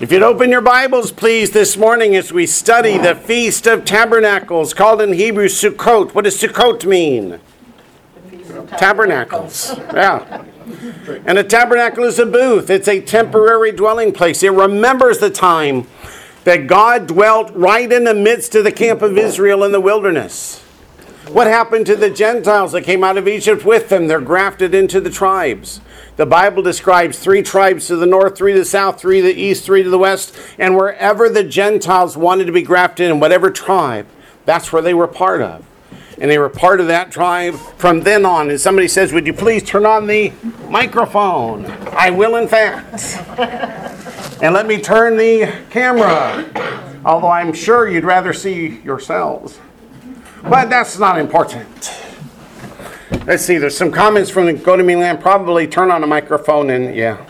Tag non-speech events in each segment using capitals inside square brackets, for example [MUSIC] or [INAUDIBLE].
If you'd open your Bibles, please, this morning as we study the Feast of Tabernacles, called in Hebrew Sukkot. What does Sukkot mean? Tabernacles. Yeah. And a tabernacle is a booth, it's a temporary dwelling place. It remembers the time that God dwelt right in the midst of the camp of Israel in the wilderness. What happened to the Gentiles that came out of Egypt with them? They're grafted into the tribes. The Bible describes three tribes to the north, three to the south, three to the east, three to the west. And wherever the Gentiles wanted to be grafted in, whatever tribe, that's where they were part of. And they were part of that tribe from then on. And somebody says, Would you please turn on the microphone? I will, in fact. and let me turn the camera. Although I'm sure you'd rather see yourselves. But that's not important. Let's see, there's some comments from the Go to Me Land. Probably turn on a microphone and yeah.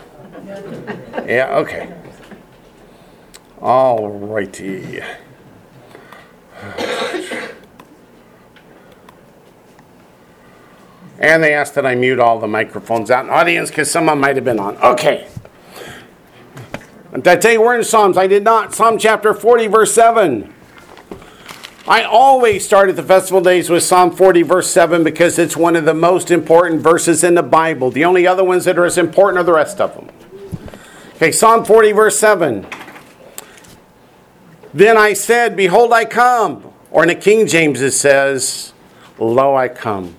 Yeah, okay. All righty. And they asked that I mute all the microphones out in the audience because someone might have been on. Okay. I tell you we're in Psalms? I did not. Psalm chapter 40, verse 7. I always start at the festival days with Psalm 40, verse 7, because it's one of the most important verses in the Bible. The only other ones that are as important are the rest of them. Okay, Psalm 40, verse 7. Then I said, Behold, I come. Or in the King James, it says, Lo, I come.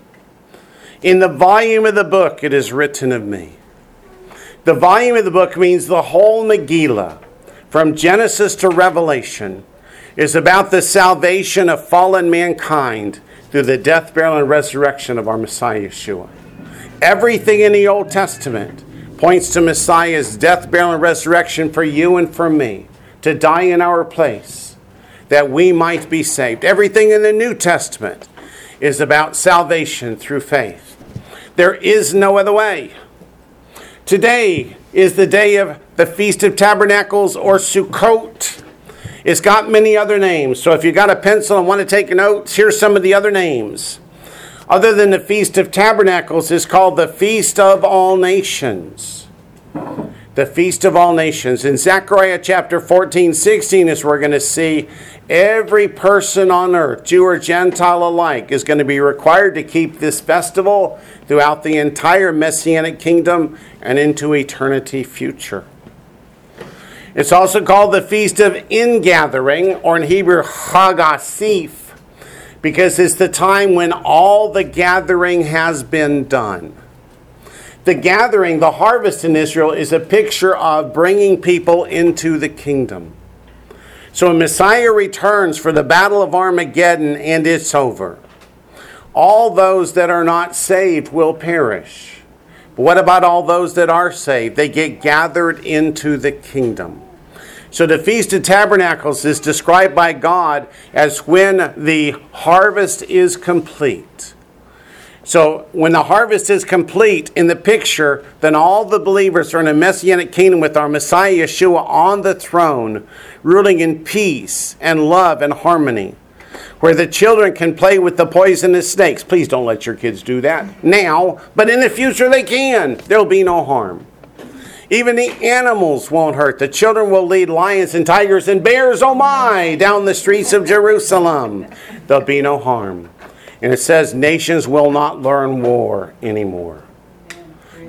In the volume of the book, it is written of me. The volume of the book means the whole Megillah, from Genesis to Revelation is about the salvation of fallen mankind through the death, burial, and resurrection of our Messiah Yeshua. Everything in the Old Testament points to Messiah's death, burial, and resurrection for you and for me to die in our place that we might be saved. Everything in the New Testament is about salvation through faith. There is no other way. Today is the day of the Feast of Tabernacles or Sukkot. It's got many other names. So if you got a pencil and want to take notes, here's some of the other names. Other than the Feast of Tabernacles, is called the Feast of All Nations. The Feast of All Nations. In Zechariah chapter 14, 16 as we're going to see every person on earth, Jew or Gentile alike, is going to be required to keep this festival throughout the entire Messianic kingdom and into eternity future. It's also called the Feast of Ingathering, or in Hebrew, Chag Asif, because it's the time when all the gathering has been done. The gathering, the harvest in Israel, is a picture of bringing people into the kingdom. So when Messiah returns for the battle of Armageddon and it's over, all those that are not saved will perish. But what about all those that are saved? They get gathered into the kingdom. So the Feast of Tabernacles is described by God as when the harvest is complete. So when the harvest is complete in the picture, then all the believers are in a messianic kingdom with our Messiah Yeshua on the throne, ruling in peace and love and harmony. Where the children can play with the poisonous snakes. Please don't let your kids do that now, but in the future they can. There'll be no harm. Even the animals won't hurt. The children will lead lions and tigers and bears, oh my, down the streets of Jerusalem. There'll be no harm. And it says, nations will not learn war anymore.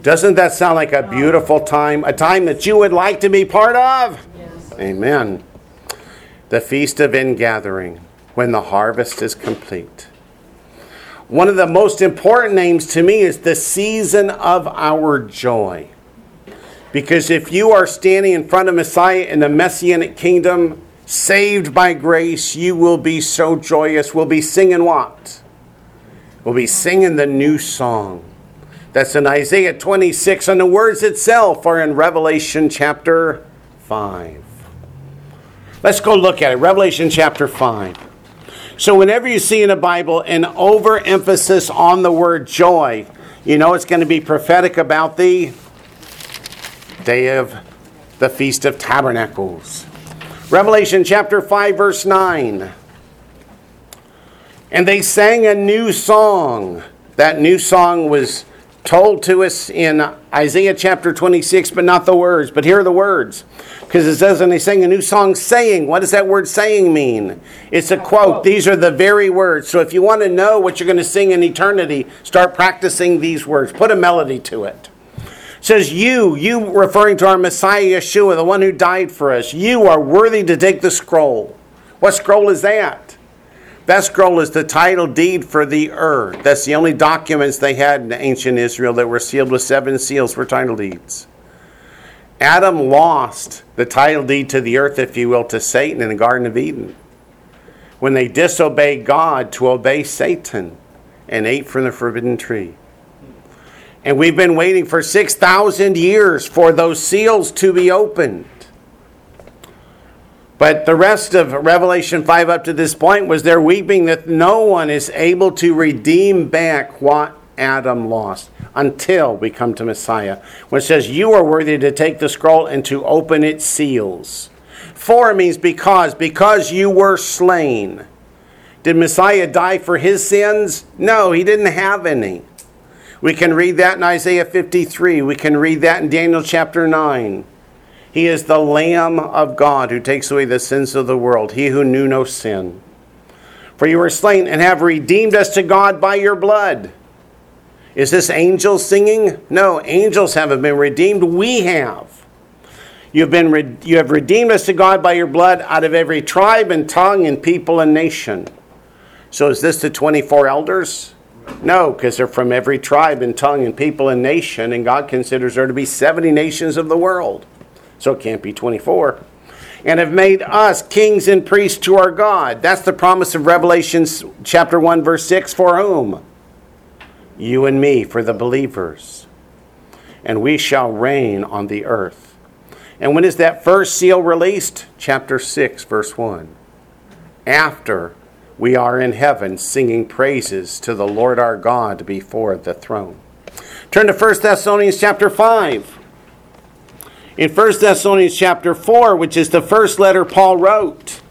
Doesn't that sound like a beautiful time? A time that you would like to be part of? Yes. Amen. The Feast of Ingathering, when the harvest is complete. One of the most important names to me is the season of our joy. Because if you are standing in front of Messiah in the Messianic kingdom, saved by grace, you will be so joyous. We'll be singing what? We'll be singing the new song. That's in Isaiah 26, and the words itself are in Revelation chapter 5. Let's go look at it. Revelation chapter 5. So, whenever you see in the Bible an overemphasis on the word joy, you know it's going to be prophetic about the day of the Feast of Tabernacles. Revelation chapter 5, verse 9. And they sang a new song. That new song was told to us in Isaiah chapter 26, but not the words. But here are the words. Because it says, and they sang a new song saying. What does that word saying mean? It's a quote. These are the very words. So if you want to know what you're going to sing in eternity, start practicing these words. Put a melody to it. Says, You, you referring to our Messiah Yeshua, the one who died for us, you are worthy to take the scroll. What scroll is that? That scroll is the title deed for the earth. That's the only documents they had in ancient Israel that were sealed with seven seals for title deeds. Adam lost the title deed to the earth, if you will, to Satan in the Garden of Eden. When they disobeyed God to obey Satan and ate from the forbidden tree. And we've been waiting for 6,000 years for those seals to be opened. But the rest of Revelation 5 up to this point was they're weeping that no one is able to redeem back what Adam lost until we come to Messiah. It says, You are worthy to take the scroll and to open its seals. For means because, because you were slain. Did Messiah die for his sins? No, he didn't have any. We can read that in Isaiah 53. We can read that in Daniel chapter 9. He is the Lamb of God who takes away the sins of the world, he who knew no sin. For you were slain and have redeemed us to God by your blood. Is this angels singing? No, angels haven't been redeemed. We have. You've been re- you have redeemed us to God by your blood out of every tribe and tongue and people and nation. So is this the 24 elders? No, because they're from every tribe and tongue and people and nation, and God considers there to be 70 nations of the world so it can't be 24. And have made us kings and priests to our God. That's the promise of Revelation chapter 1, verse 6. For whom? You and me, for the believers. And we shall reign on the earth. And when is that first seal released? Chapter 6, verse 1. After we are in heaven singing praises to the Lord our God before the throne. Turn to 1 Thessalonians chapter 5 in 1 Thessalonians chapter 4, which is the first letter Paul wrote,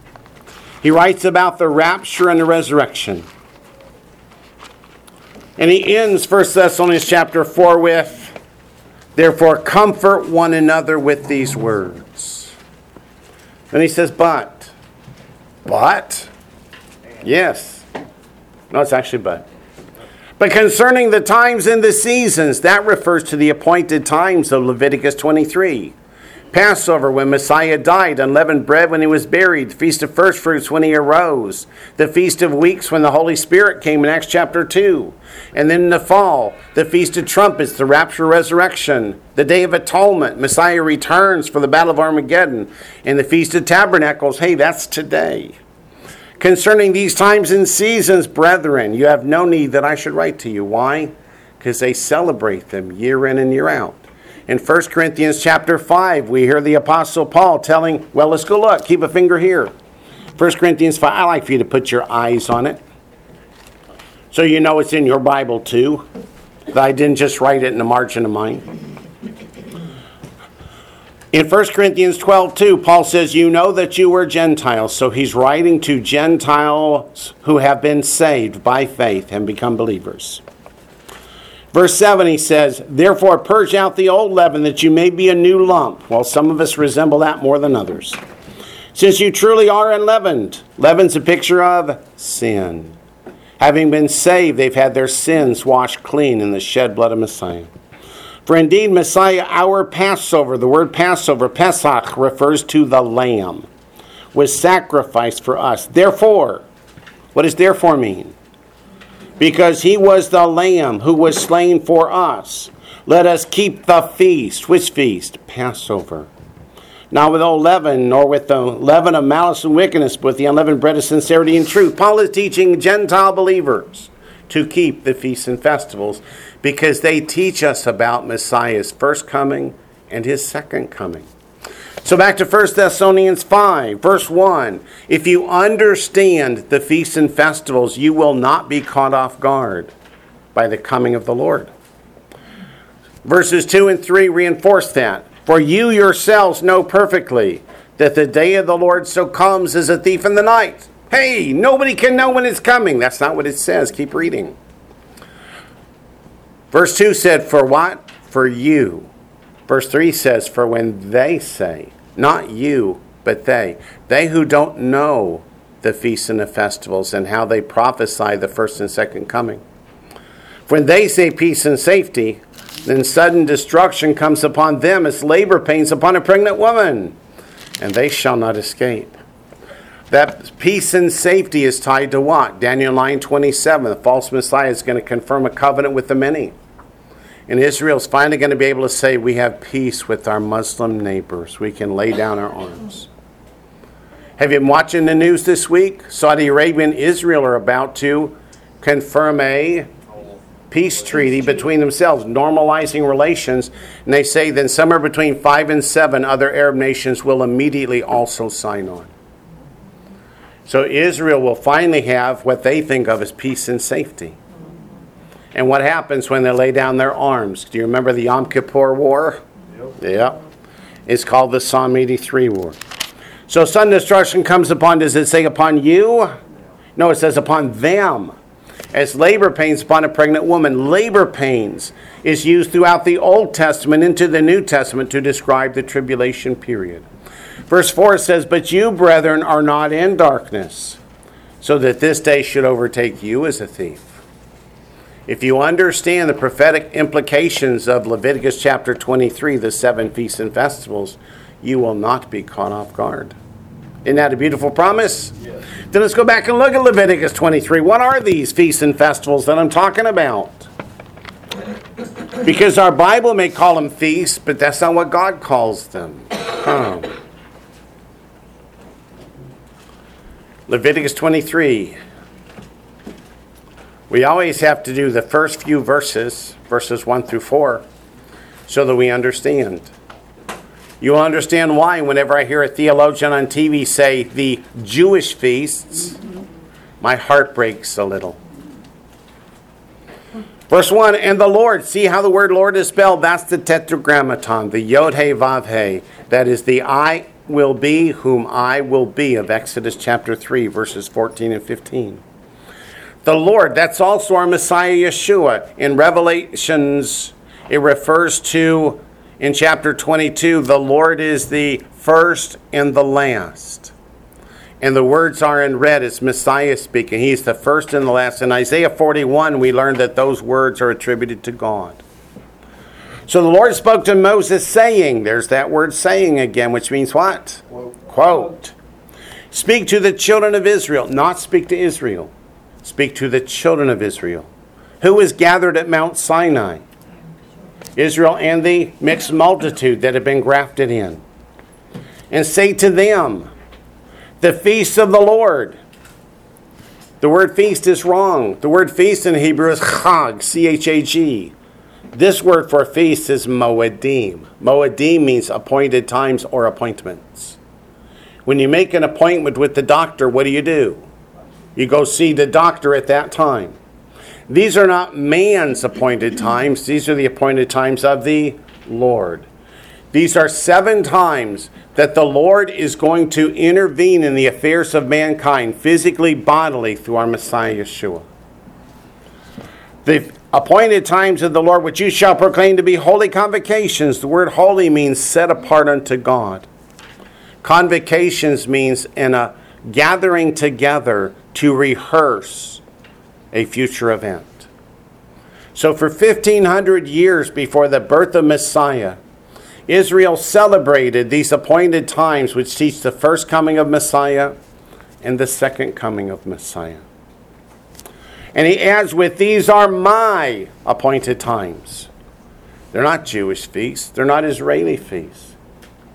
he writes about the rapture and the resurrection. And he ends 1 Thessalonians chapter 4 with, Therefore, comfort one another with these words. Then he says, But. But? Yes. No, it's actually but. But concerning the times and the seasons, that refers to the appointed times of Leviticus 23. Passover when Messiah died, unleavened bread when he was buried, Feast of First Fruits when he arose, the Feast of Weeks when the Holy Spirit came in Acts chapter 2, and then in the fall, the Feast of Trumpets, the rapture resurrection, the Day of Atonement, Messiah returns for the Battle of Armageddon, and the Feast of Tabernacles. Hey, that's today. Concerning these times and seasons, brethren, you have no need that I should write to you. Why? Because they celebrate them year in and year out. In 1 Corinthians chapter 5, we hear the Apostle Paul telling, well, let's go look. Keep a finger here. 1 Corinthians 5, I like for you to put your eyes on it. So you know it's in your Bible too. That I didn't just write it in the margin of mine. In 1 Corinthians 12, 2, Paul says, You know that you were Gentiles. So he's writing to Gentiles who have been saved by faith and become believers. Verse 7, he says, Therefore purge out the old leaven that you may be a new lump. Well, some of us resemble that more than others. Since you truly are unleavened, leaven's a picture of sin. Having been saved, they've had their sins washed clean in the shed blood of Messiah. For indeed, Messiah, our Passover, the word Passover, Pesach, refers to the Lamb, was sacrificed for us. Therefore, what does therefore mean? Because he was the Lamb who was slain for us. Let us keep the feast. Which feast? Passover. Not with old leaven, nor with the leaven of malice and wickedness, but with the unleavened bread of sincerity and truth. Paul is teaching Gentile believers to keep the feasts and festivals because they teach us about Messiah's first coming and his second coming. So back to 1 Thessalonians 5, verse 1. If you understand the feasts and festivals, you will not be caught off guard by the coming of the Lord. Verses 2 and 3 reinforce that. For you yourselves know perfectly that the day of the Lord so comes as a thief in the night. Hey, nobody can know when it's coming. That's not what it says. Keep reading. Verse 2 said, For what? For you. Verse 3 says, For when they say, not you, but they, they who don't know the feasts and the festivals and how they prophesy the first and second coming. When they say peace and safety, then sudden destruction comes upon them as labor pains upon a pregnant woman, and they shall not escape. That peace and safety is tied to what? Daniel 9 27. The false Messiah is going to confirm a covenant with the many. And Israel is finally going to be able to say, We have peace with our Muslim neighbors. We can lay down our arms. Have you been watching the news this week? Saudi Arabia and Israel are about to confirm a peace treaty between themselves, normalizing relations. And they say then somewhere between five and seven other Arab nations will immediately also sign on. So Israel will finally have what they think of as peace and safety. And what happens when they lay down their arms? Do you remember the Yom Kippur War? Yep. Yeah. It's called the Psalm 83 War. So sudden destruction comes upon, does it say upon you? No, it says upon them. As labor pains upon a pregnant woman. Labor pains is used throughout the Old Testament into the New Testament to describe the tribulation period. Verse 4 says, But you, brethren, are not in darkness, so that this day should overtake you as a thief. If you understand the prophetic implications of Leviticus chapter 23, the seven feasts and festivals, you will not be caught off guard. Isn't that a beautiful promise? Yes. Then let's go back and look at Leviticus 23. What are these feasts and festivals that I'm talking about? Because our Bible may call them feasts, but that's not what God calls them. Huh. Leviticus 23. We always have to do the first few verses, verses 1 through 4, so that we understand. You'll understand why whenever I hear a theologian on TV say the Jewish feasts, my heart breaks a little. Verse 1 And the Lord, see how the word Lord is spelled? That's the tetragrammaton, the Yod He Vav He. That is the I will be whom I will be of Exodus chapter 3, verses 14 and 15. The Lord, that's also our Messiah Yeshua. In Revelations, it refers to in chapter 22, the Lord is the first and the last. And the words are in red. It's Messiah speaking. He's the first and the last. In Isaiah 41, we learn that those words are attributed to God. So the Lord spoke to Moses, saying, There's that word saying again, which means what? Quote. Quote. Speak to the children of Israel, not speak to Israel. Speak to the children of Israel. Who is gathered at Mount Sinai? Israel and the mixed multitude that have been grafted in. And say to them, the feast of the Lord. The word feast is wrong. The word feast in Hebrew is chag, C H A G. This word for feast is moedim. Moedim means appointed times or appointments. When you make an appointment with the doctor, what do you do? You go see the doctor at that time. These are not man's appointed times, these are the appointed times of the Lord. These are seven times that the Lord is going to intervene in the affairs of mankind, physically, bodily, through our Messiah Yeshua. The appointed times of the Lord, which you shall proclaim to be holy convocations. The word holy means set apart unto God. Convocations means in a gathering together to rehearse a future event. So, for 1500 years before the birth of Messiah, Israel celebrated these appointed times which teach the first coming of Messiah and the second coming of Messiah. And he adds, with these are my appointed times. They're not Jewish feasts, they're not Israeli feasts.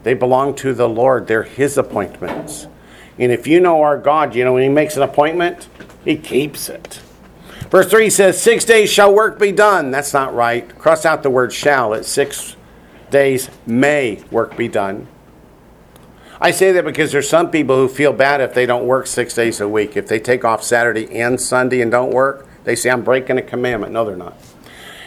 They belong to the Lord, they're his appointments. And if you know our God, you know when he makes an appointment, he keeps it. Verse 3 says, Six days shall work be done. That's not right. Cross out the word shall. It's six days may work be done. I say that because there's some people who feel bad if they don't work six days a week. If they take off Saturday and Sunday and don't work, they say, I'm breaking a commandment. No, they're not.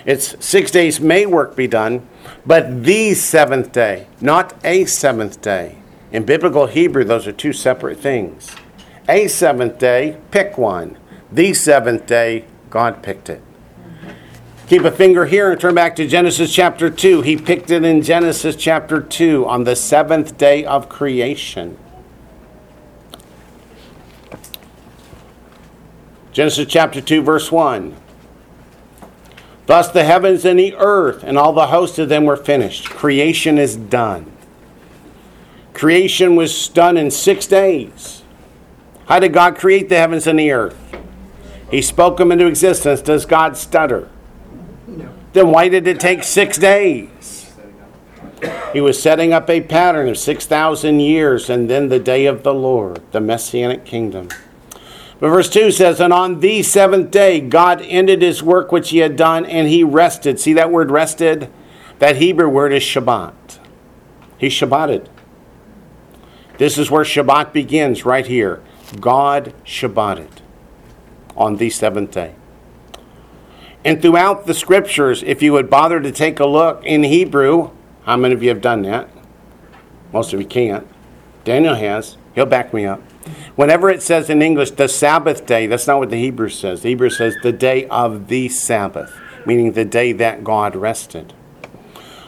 It's six days may work be done, but the seventh day, not a seventh day. In biblical Hebrew, those are two separate things. A seventh day, pick one. The seventh day, God picked it. Keep a finger here and turn back to Genesis chapter 2. He picked it in Genesis chapter 2 on the seventh day of creation. Genesis chapter 2, verse 1. Thus the heavens and the earth and all the host of them were finished. Creation is done. Creation was done in six days. How did God create the heavens and the earth? He spoke them into existence. Does God stutter? Then why did it take six days? He was setting up a pattern of 6,000 years and then the day of the Lord, the Messianic kingdom. But verse 2 says, And on the seventh day, God ended his work which he had done, and he rested. See that word rested? That Hebrew word is Shabbat. He Shabbated. This is where Shabbat begins, right here. God Shabbated on the seventh day. And throughout the scriptures, if you would bother to take a look in Hebrew, how many of you have done that? Most of you can't. Daniel has. He'll back me up. Whenever it says in English the Sabbath day, that's not what the Hebrew says. The Hebrew says the day of the Sabbath, meaning the day that God rested.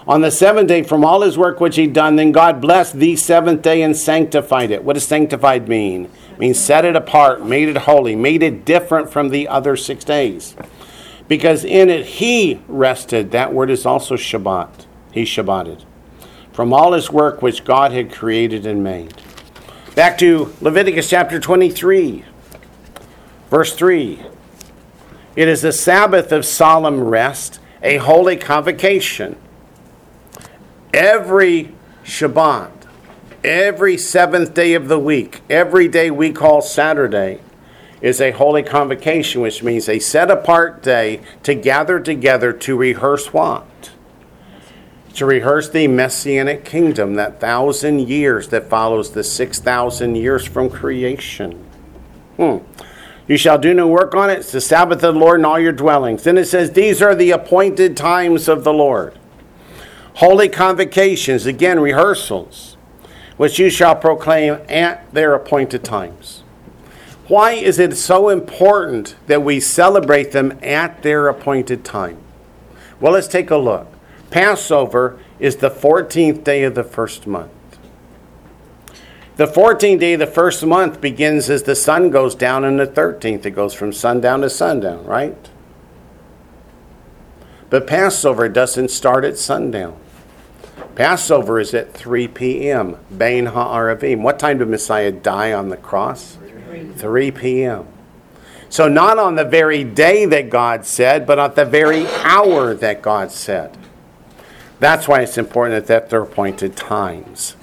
On the seventh day, from all his work which he'd done, then God blessed the seventh day and sanctified it. What does sanctified mean? It means set it apart, made it holy, made it different from the other six days. Because in it he rested. That word is also Shabbat. He Shabbated. From all his work which God had created and made. Back to Leviticus chapter 23, verse 3. It is a Sabbath of solemn rest, a holy convocation. Every Shabbat, every seventh day of the week, every day we call Saturday, is a holy convocation, which means a set apart day to gather together to rehearse what? to rehearse the messianic kingdom, that thousand years that follows the 6,000 years from creation. Hmm. You shall do no work on it. It's the Sabbath of the Lord in all your dwellings. Then it says, These are the appointed times of the Lord. Holy convocations, again, rehearsals, which you shall proclaim at their appointed times. Why is it so important that we celebrate them at their appointed time? Well, let's take a look. Passover is the 14th day of the first month. The 14th day of the first month begins as the sun goes down, and the 13th it goes from sundown to sundown, right? But Passover doesn't start at sundown. Passover is at 3 p.m. Bain Ha'aravim. What time did Messiah die on the cross? 3, 3 p.m. So, not on the very day that God said, but at the very hour that God said. That's why it's important that they're appointed times.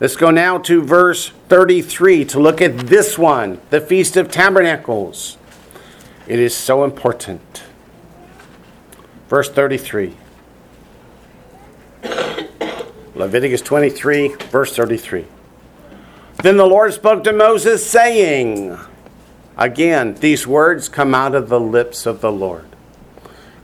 Let's go now to verse 33 to look at this one, the Feast of Tabernacles. It is so important. Verse 33. Leviticus 23, verse 33. Then the Lord spoke to Moses, saying, Again, these words come out of the lips of the Lord.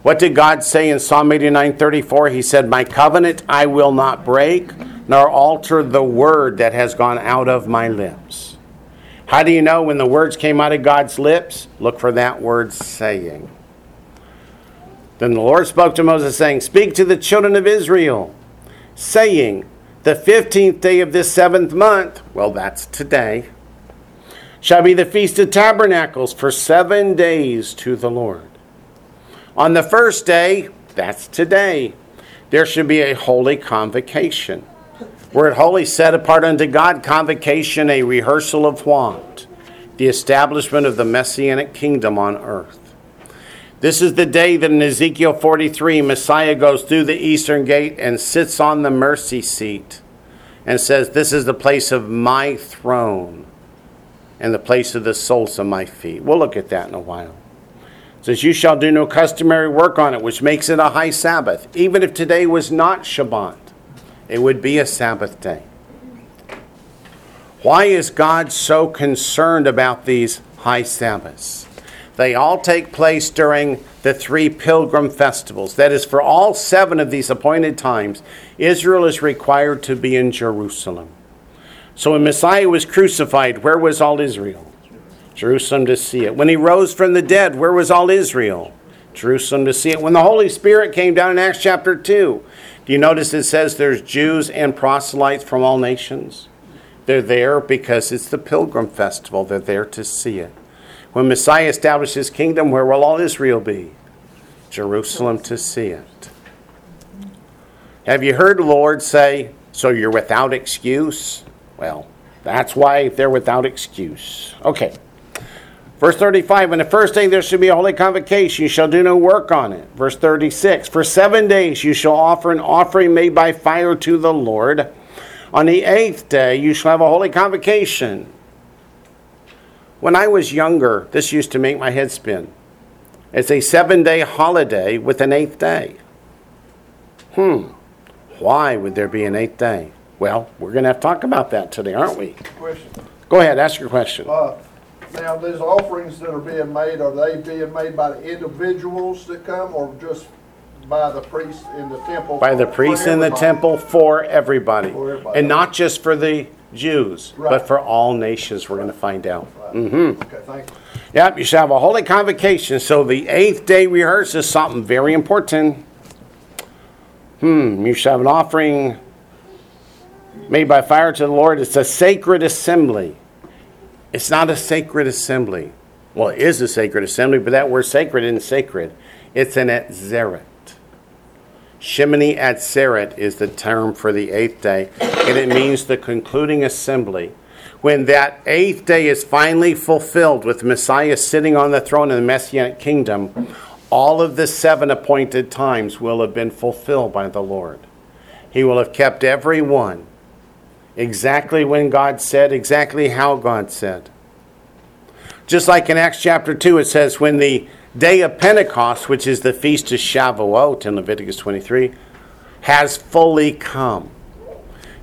What did God say in Psalm 89 34? He said, My covenant I will not break, nor alter the word that has gone out of my lips. How do you know when the words came out of God's lips? Look for that word saying. Then the Lord spoke to Moses, saying, Speak to the children of Israel, saying, The fifteenth day of this seventh month, well, that's today, shall be the Feast of Tabernacles for seven days to the Lord. On the first day, that's today, there should be a holy convocation. Word holy set apart unto God, convocation, a rehearsal of what? The establishment of the messianic kingdom on earth. This is the day that in Ezekiel 43, Messiah goes through the eastern gate and sits on the mercy seat and says, This is the place of my throne and the place of the soles of my feet. We'll look at that in a while says, You shall do no customary work on it, which makes it a high Sabbath. Even if today was not Shabbat, it would be a Sabbath day. Why is God so concerned about these high Sabbaths? They all take place during the three pilgrim festivals. That is, for all seven of these appointed times, Israel is required to be in Jerusalem. So when Messiah was crucified, where was all Israel? Jerusalem to see it. When he rose from the dead, where was all Israel? Jerusalem to see it. When the Holy Spirit came down in Acts chapter 2, do you notice it says there's Jews and proselytes from all nations? They're there because it's the pilgrim festival. They're there to see it. When Messiah establishes his kingdom, where will all Israel be? Jerusalem to see it. Have you heard the Lord say, So you're without excuse? Well, that's why they're without excuse. Okay. Verse 35, on the first day there shall be a holy convocation. You shall do no work on it. Verse 36, for seven days you shall offer an offering made by fire to the Lord. On the eighth day you shall have a holy convocation. When I was younger, this used to make my head spin. It's a seven day holiday with an eighth day. Hmm, why would there be an eighth day? Well, we're going to have to talk about that today, aren't we? Question. Go ahead, ask your question. Uh, now, these offerings that are being made, are they being made by the individuals that come or just by the priests in the temple? By the priests in the temple for everybody. For everybody. And not just for the Jews, but Right. for all nations, we're going to find out. Mm-hmm. Okay, thank you. Yep, you shall have a holy convocation. So the eighth day rehearse is something very important. Hmm, you shall have an offering made by fire to the Lord. It's a sacred assembly. It's not a sacred assembly. Well, it is a sacred assembly, but that word sacred isn't sacred. It's an Atzeret. Shemini Atzeret is the term for the eighth day, and it means the concluding assembly. When that eighth day is finally fulfilled with Messiah sitting on the throne in the Messianic kingdom, all of the seven appointed times will have been fulfilled by the Lord. He will have kept every one exactly when God said, exactly how God said. Just like in Acts chapter 2, it says, when the day of Pentecost, which is the feast of Shavuot in Leviticus 23, has fully come.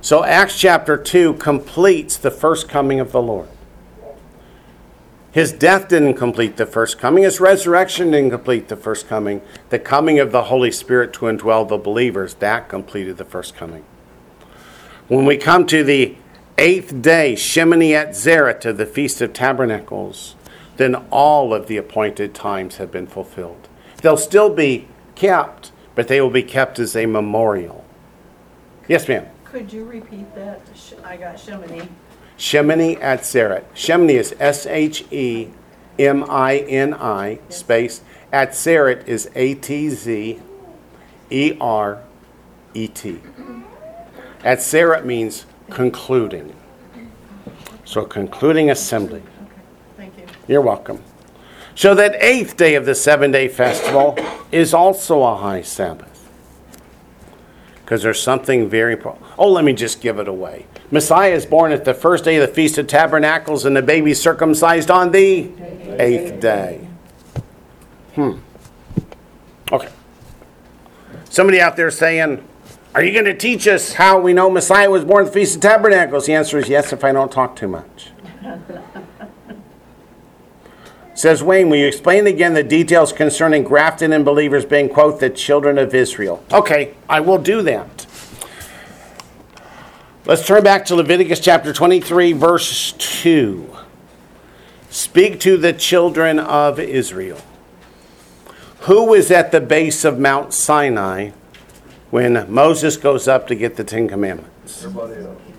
So Acts chapter 2 completes the first coming of the Lord. His death didn't complete the first coming. His resurrection didn't complete the first coming. The coming of the Holy Spirit to indwell the believers, that completed the first coming. When we come to the eighth day, Shemini Atzeret, of the Feast of Tabernacles, then all of the appointed times have been fulfilled. They'll still be kept, but they will be kept as a memorial. Yes, ma'am. Could you repeat that? I got Shemini. Shemini Atzeret. Shemini is S H E M I N I space. Atzeret is A T Z E R E T. Atzeret means concluding. So, concluding assembly. You're welcome. So, that eighth day of the seven day festival is also a high Sabbath. Because there's something very. Oh, let me just give it away. Messiah is born at the first day of the Feast of Tabernacles, and the baby circumcised on the eighth day. Hmm. Okay. Somebody out there saying, Are you going to teach us how we know Messiah was born at the Feast of Tabernacles? The answer is yes, if I don't talk too much. [LAUGHS] Says Wayne, will you explain again the details concerning grafted and believers being, quote, the children of Israel? Okay, I will do that. Let's turn back to Leviticus chapter 23, verse 2. Speak to the children of Israel. Who was at the base of Mount Sinai when Moses goes up to get the Ten Commandments? Everybody else.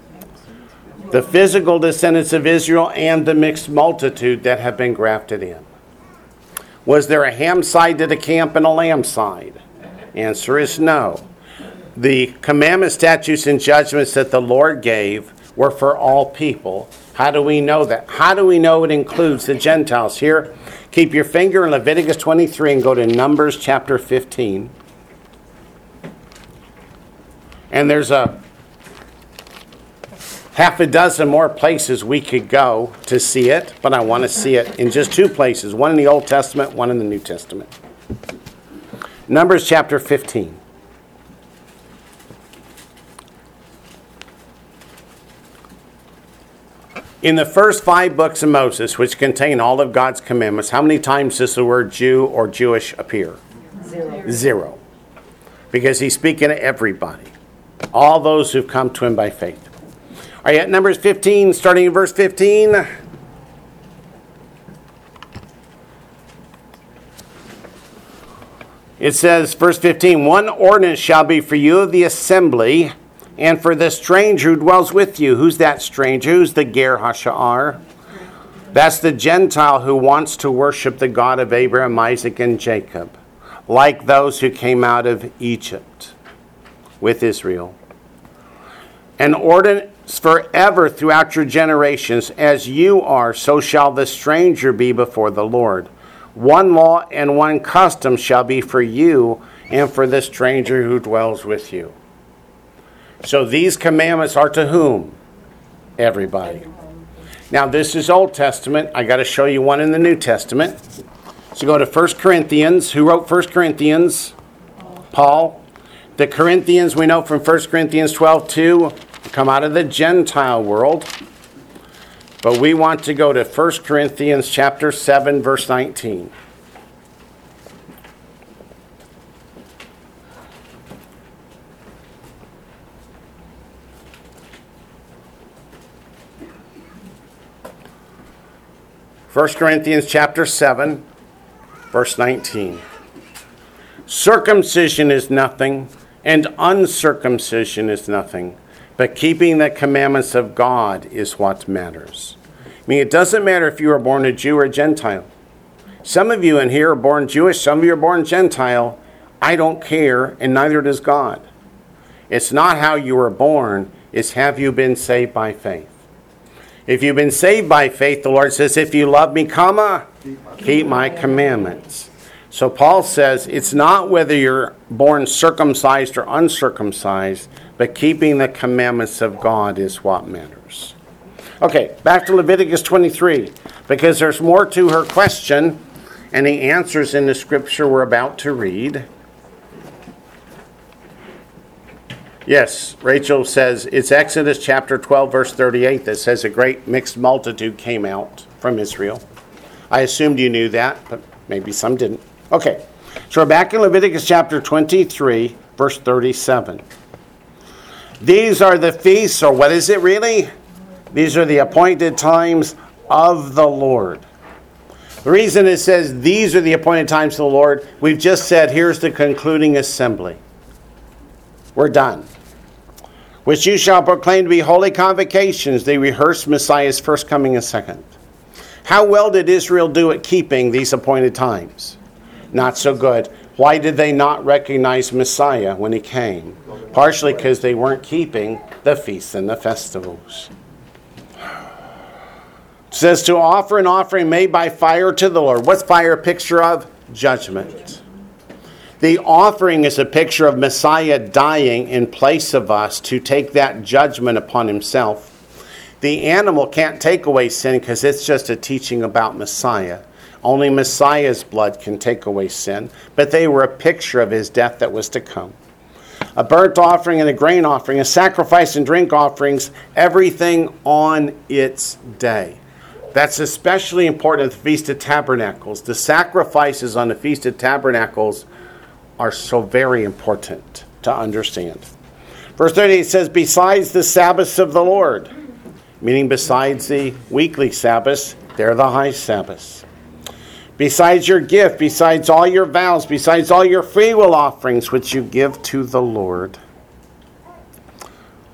The physical descendants of Israel and the mixed multitude that have been grafted in. Was there a ham side to the camp and a lamb side? Answer is no. The commandment, statutes, and judgments that the Lord gave were for all people. How do we know that? How do we know it includes the Gentiles? Here, keep your finger in Leviticus 23 and go to Numbers chapter 15. And there's a half a dozen more places we could go to see it, but I want to see it in just two places one in the Old Testament, one in the New Testament. Numbers chapter 15. In the first five books of Moses, which contain all of God's commandments, how many times does the word Jew or Jewish appear? Zero. Zero. Because he's speaking to everybody, all those who've come to him by faith. Are you at Numbers 15, starting in verse 15? It says, verse 15, one ordinance shall be for you of the assembly and for the stranger who dwells with you. Who's that stranger? Who's the Ger Hasha'ar? That's the Gentile who wants to worship the God of Abraham, Isaac, and Jacob, like those who came out of Egypt with Israel. An ordinance forever throughout your generations, as you are, so shall the stranger be before the Lord. One law and one custom shall be for you and for the stranger who dwells with you. So these commandments are to whom? Everybody. Now, this is Old Testament. I got to show you one in the New Testament. So go to 1 Corinthians. Who wrote 1 Corinthians? Paul. The Corinthians, we know from 1 Corinthians 12 2, come out of the Gentile world. But we want to go to 1 Corinthians chapter 7 verse 19. First Corinthians chapter 7 verse 19. Circumcision is nothing and uncircumcision is nothing but keeping the commandments of God is what matters. I mean, it doesn't matter if you are born a Jew or a Gentile. Some of you in here are born Jewish, some of you are born Gentile. I don't care, and neither does God. It's not how you were born, it's have you been saved by faith. If you've been saved by faith, the Lord says, if you love me, comma, keep my commandments. So Paul says it's not whether you're born circumcised or uncircumcised, but keeping the commandments of God is what matters. Okay, back to Leviticus 23, because there's more to her question, and the answers in the scripture we're about to read. Yes, Rachel says it's Exodus chapter 12, verse 38 that says a great mixed multitude came out from Israel. I assumed you knew that, but maybe some didn't. Okay, so we're back in Leviticus chapter 23, verse 37. These are the feasts, or what is it really? These are the appointed times of the Lord. The reason it says these are the appointed times of the Lord, we've just said here's the concluding assembly. We're done. Which you shall proclaim to be holy convocations. They rehearse Messiah's first coming and second. How well did Israel do at keeping these appointed times? not so good. Why did they not recognize Messiah when he came? Partially because they weren't keeping the feasts and the festivals. It says to offer an offering made by fire to the Lord. What's fire a picture of? Judgment. The offering is a picture of Messiah dying in place of us to take that judgment upon himself. The animal can't take away sin because it's just a teaching about Messiah. Only Messiah's blood can take away sin, but they were a picture of his death that was to come. A burnt offering and a grain offering, a sacrifice and drink offerings, everything on its day. That's especially important at the Feast of Tabernacles. The sacrifices on the Feast of Tabernacles are so very important to understand. Verse 38 says, Besides the Sabbaths of the Lord, meaning besides the weekly Sabbaths, they're the high Sabbaths besides your gift, besides all your vows, besides all your freewill offerings which you give to the Lord.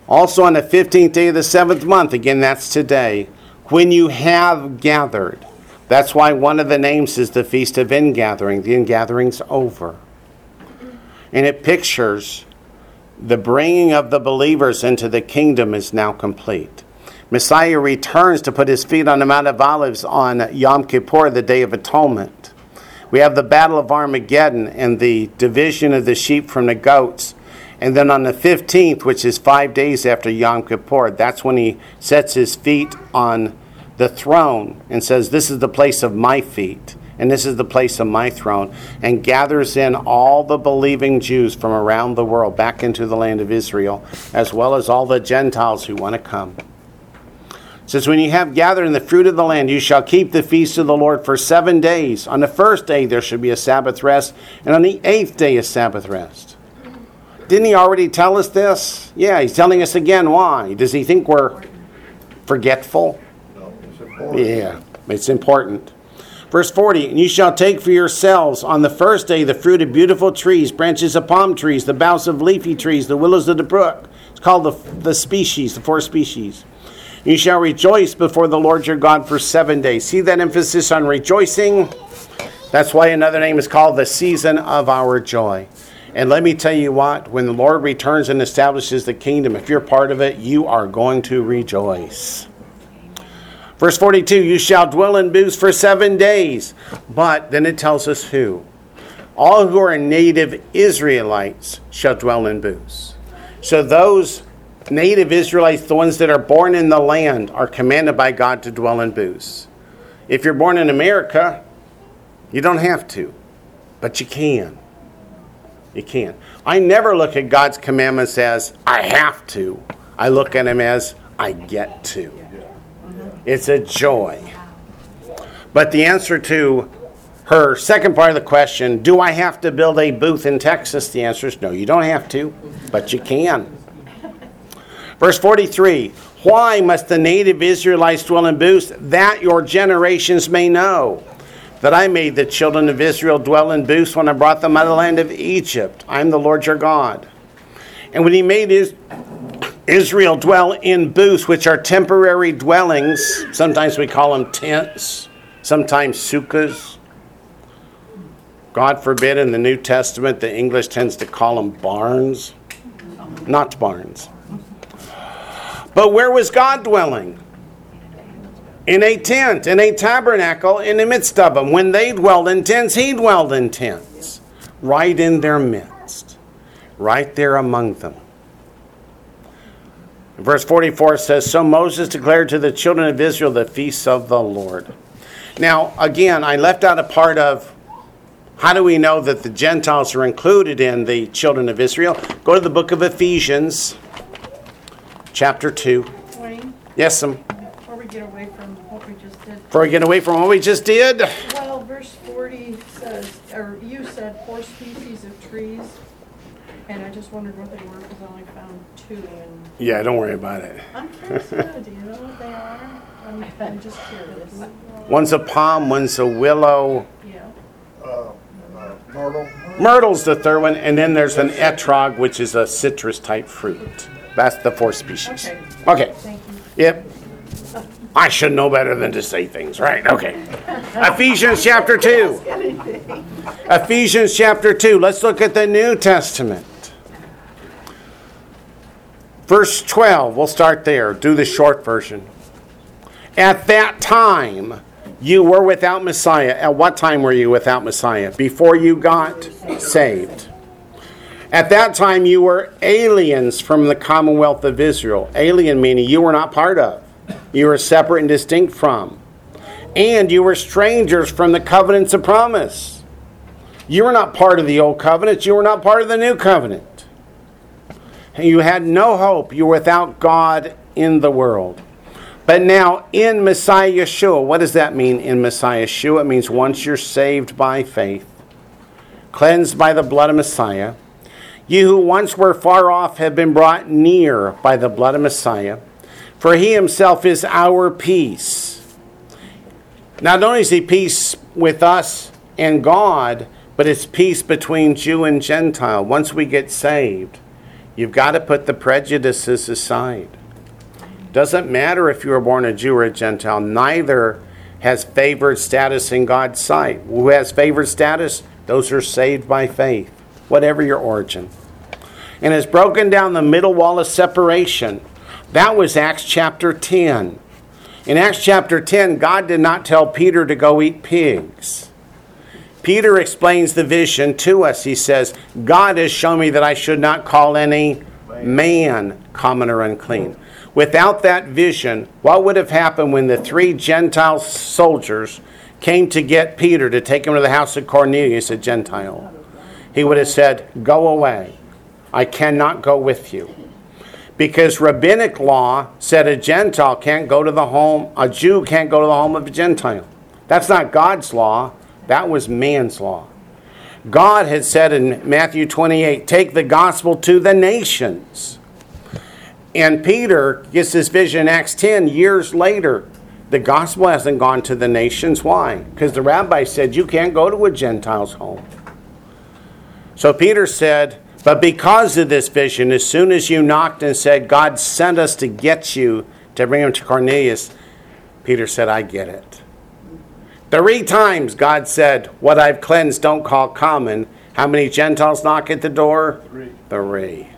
Also on the 15th day of the seventh month, again, that's today, when you have gathered. That's why one of the names is the Feast of Ingathering. The ingathering's over. And it pictures the bringing of the believers into the kingdom is now complete. Messiah returns to put his feet on the Mount of Olives on Yom Kippur, the Day of Atonement. We have the Battle of Armageddon and the division of the sheep from the goats. And then on the 15th, which is five days after Yom Kippur, that's when he sets his feet on the throne and says, This is the place of my feet, and this is the place of my throne, and gathers in all the believing Jews from around the world back into the land of Israel, as well as all the Gentiles who want to come says, When you have gathered in the fruit of the land, you shall keep the feast of the Lord for seven days. On the first day there should be a Sabbath rest, and on the eighth day a Sabbath rest. Didn't he already tell us this? Yeah, he's telling us again. Why? Does he think we're forgetful? No, it's. Yeah, it's important. Verse 40 And you shall take for yourselves on the first day the fruit of beautiful trees, branches of palm trees, the boughs of leafy trees, the willows of the brook. It's called the, the species, the four species. You shall rejoice before the Lord your God for seven days. See that emphasis on rejoicing? That's why another name is called the season of our joy. And let me tell you what, when the Lord returns and establishes the kingdom, if you're part of it, you are going to rejoice. Verse 42 You shall dwell in booths for seven days. But then it tells us who? All who are native Israelites shall dwell in booths. So those native Israelites, the ones that are born in the land, are commanded by God to dwell in booths. If you're born in America, you don't have to, but you can. You can. I never look at God's commandments as I have to. I look at them as I get to. It's a joy. But the answer to her second part of the question, do I have to build a booth in Texas? The answer is no, you don't have to, but you can. Verse 43 Why must the native Israelites dwell in booths? That your generations may know that I made the children of Israel dwell in booths when I brought them out of the land of Egypt. I am the Lord your God. And when he made his, Israel dwell in booths, which are temporary dwellings, sometimes we call them tents, sometimes sukkahs. God forbid in the New Testament, the English tends to call them barns, not barns. But where was God dwelling? In a tent, in a tabernacle in the midst of them. When they dwelled in tents, he dwelled in tents, right in their midst, right there among them. Verse 44 says So Moses declared to the children of Israel the feasts of the Lord. Now, again, I left out a part of how do we know that the Gentiles are included in the children of Israel? Go to the book of Ephesians, chapter 2. Wayne, Yes, ma'am. before we get away from what we just did, Before we get away from what we just did, well, verse forty says, or you said four species of trees, and I just wondered what they were, because I only found two, and yeah, don't worry about it. I'm curious, do you know what they are? I'm, I'm just curious. One's a palm, one's a willow. Yeah, Uh, uh, Myrtle, Myrtle's the third one, and then there's an etrog, which is a citrus type fruit. That's the four species. Okay. Okay. thank you. Yep. I should know better than to say things, right? Okay. [LAUGHS] Ephesians chapter 2. Ephesians chapter 2. Let's look at the New Testament. Verse 12. We'll start there. Do the short version. At that time, you were without Messiah. At what time were you without Messiah? Before you got saved. At that time, you were aliens from the commonwealth of Israel. Alien meaning you were not part of, you were separate and distinct from. And you were strangers from the covenants of promise. You were not part of the old covenant, you were not part of the new covenant. And you had no hope, you were without God in the world. But now in Messiah Yeshua, what does that mean in Messiah Yeshua? It means once you're saved by faith, cleansed by the blood of Messiah, you who once were far off have been brought near by the blood of Messiah, for he himself is our peace. Not only is he peace with us and God, but it's peace between Jew and Gentile. Once we get saved, you've got to put the prejudices aside. Doesn't matter if you were born a Jew or a Gentile, neither has favored status in God's sight. Who has favored status? Those are saved by faith, whatever your origin. And has broken down the middle wall of separation. That was Acts chapter 10. In Acts chapter 10, God did not tell Peter to go eat pigs. Peter explains the vision to us. He says, God has shown me that I should not call any man common or unclean. Without that vision, what would have happened when the three Gentile soldiers came to get Peter to take him to the house of Cornelius, a Gentile? He would have said, Go away. I cannot go with you. Because rabbinic law said a Gentile can't go to the home, a Jew can't go to the home of a Gentile. That's not God's law, that was man's law. God had said in Matthew 28, Take the gospel to the nations. And Peter gets this vision in Acts 10 years later. The gospel hasn't gone to the nations. Why? Because the rabbi said you can't go to a Gentile's home. So Peter said, But because of this vision, as soon as you knocked and said, God sent us to get you, to bring him to Cornelius, Peter said, I get it. Three times God said, What I've cleansed, don't call common. How many Gentiles knock at the door? Three. Three.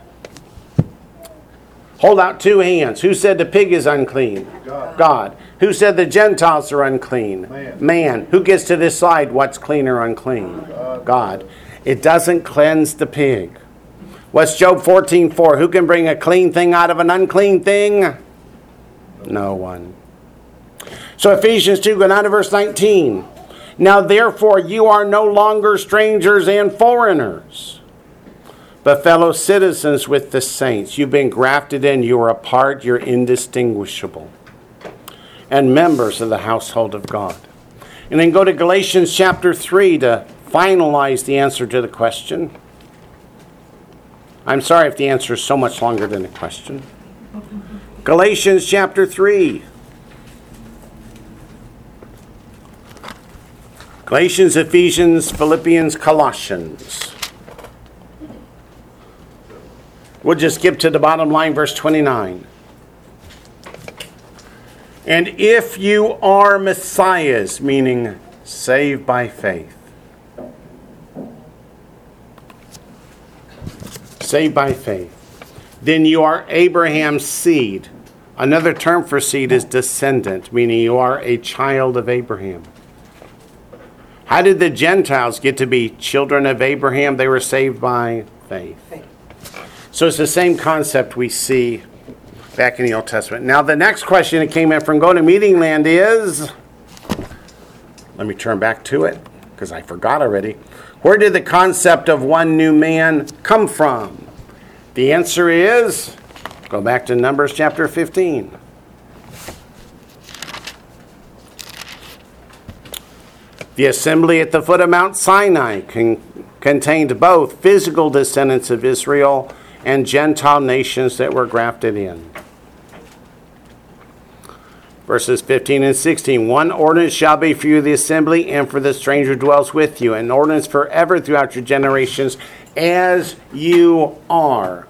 Hold out two hands. Who said the pig is unclean? God. God. Who said the Gentiles are unclean? Man. Man. Who gets to decide what's clean or unclean? God. God. It doesn't cleanse the pig. What's Job 14 4? Who can bring a clean thing out of an unclean thing? No one. So Ephesians 2, go down to verse 19. Now therefore you are no longer strangers and foreigners, but fellow citizens with the saints. You've been grafted in, you are a part, you're indistinguishable, and members of the household of God. And then go to Galatians chapter 3 to finalize the answer to the question. I'm sorry if the answer is so much longer than the question. Galatians chapter 3. Galatians, Ephesians, Philippians, Colossians. We'll just skip to the bottom line, verse 29. And if you are Messiahs, meaning saved by faith, saved by faith, then you are Abraham's seed. Another term for seed is descendant, meaning you are a child of Abraham. How did the Gentiles get to be children of Abraham? They were saved by faith. So it's the same concept we see back in the Old Testament. Now, the next question that came in from GoToMeeting Land is let me turn back to it because I forgot already. Where did the concept of one new man come from? The answer is go back to Numbers chapter 15. The assembly at the foot of Mount Sinai con- contained both physical descendants of Israel and Gentile nations that were grafted in. Verses 15 and 16 One ordinance shall be for you the assembly and for the stranger dwells with you, an ordinance forever throughout your generations, as you are.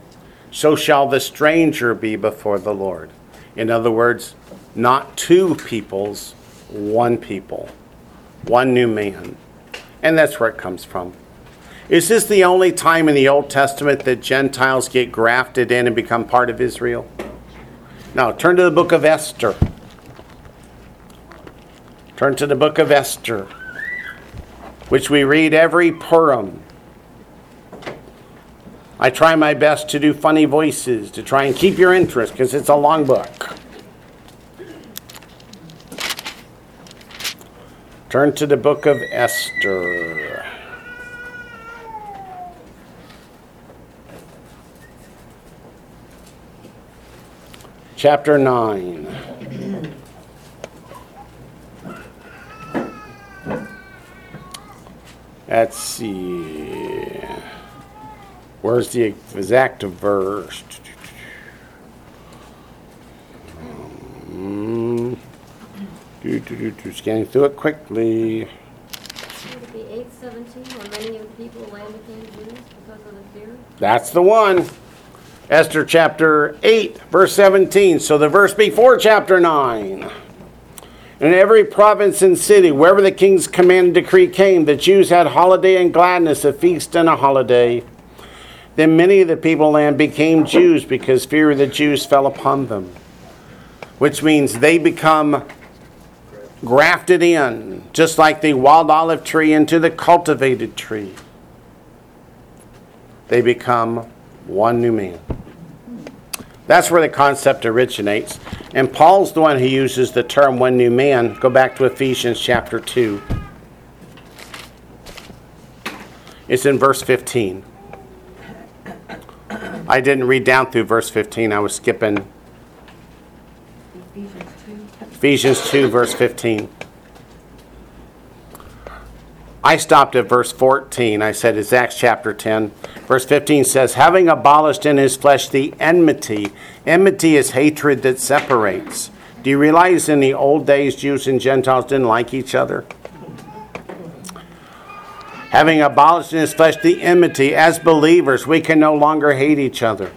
So shall the stranger be before the Lord. In other words, not two peoples, one people one new man. And that's where it comes from. Is this the only time in the Old Testament that Gentiles get grafted in and become part of Israel? Now, turn to the book of Esther. Turn to the book of Esther, which we read every Purim. I try my best to do funny voices to try and keep your interest because it's a long book. Turn to the book of Esther. Chapter 9. Let's see. Where's the exact verse? Hmm. Do, do, do, do, scanning through it quickly. Would it be eight seventeen, when many of the people of the land became Jews because of the fear? That's the one. Esther chapter 8, verse 17. So the verse before chapter 9. In every province and city, wherever the king's command and decree came, the Jews had holiday and gladness, a feast and a holiday. Then many of the people land became Jews because fear of the Jews fell upon them. Which means they become grafted in, just like the wild olive tree into the cultivated tree. They become one new man. That's where the concept originates. And Paul's the one who uses the term one new man. Go back to Ephesians chapter 2. It's in verse 15. I didn't read down through verse 15, I was skipping Ephesians 2. Ephesians 2, verse 15. I stopped at verse 14. I said it's Acts chapter 10. Verse 15 says, Having abolished in his flesh the enmity. Enmity is hatred that separates. Do you realize in the old days, Jews and Gentiles didn't like each other? Having abolished in his flesh the enmity, as believers, we can no longer hate each other.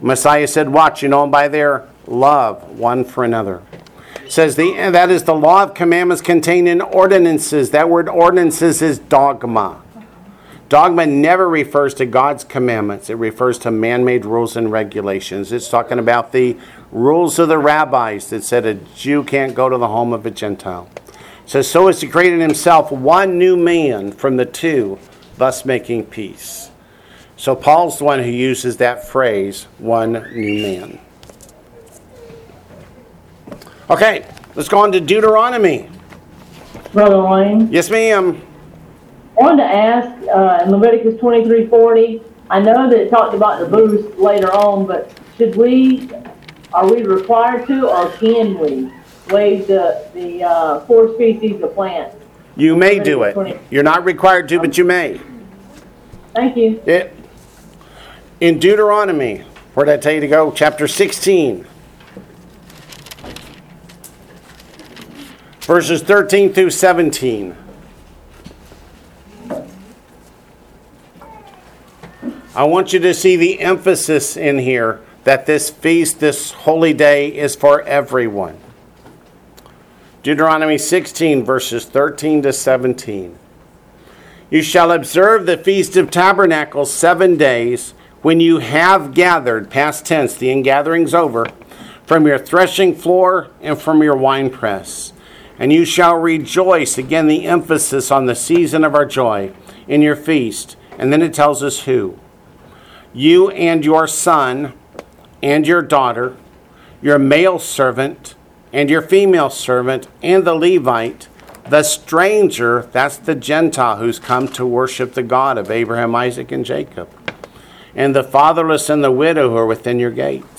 Messiah said, Watch, you know by their love one for another. Says the eh, that is the law of commandments contained in ordinances. That word ordinances is dogma. Dogma never refers to God's commandments. It refers to man-made rules and regulations. It's talking about the rules of the rabbis that said a Jew can't go to the home of a Gentile. It says so as to create in himself one new man from the two, thus making peace. So Paul's the one who uses that phrase, one new man. Okay, let's go on to Deuteronomy. Brother Wayne, Yes, ma'am. I wanted to ask, uh, in Leviticus twenty-three forty, I know that it talked about the booths later on, but should we, are we required to, or can we waive the, the, uh, four species of plants? You may do it. You're not required to, but you may. Thank you. It, in Deuteronomy, where did I tell you to go? Chapter 16. Verses 13 through 17. I want you to see the emphasis in here that this feast, this holy day, is for everyone. Deuteronomy 16, verses 13 to 17. You shall observe the Feast of Tabernacles seven days when you have gathered, past tense, the ingathering's over, from your threshing floor and from your winepress. And you shall rejoice, again, the emphasis on the season of our joy, in your feast. And then it tells us who. You and your son and your daughter, your male servant and your female servant, and the Levite, the stranger, that's the Gentile who's come to worship the God of Abraham, Isaac, and Jacob, and the fatherless and the widow who are within your gates.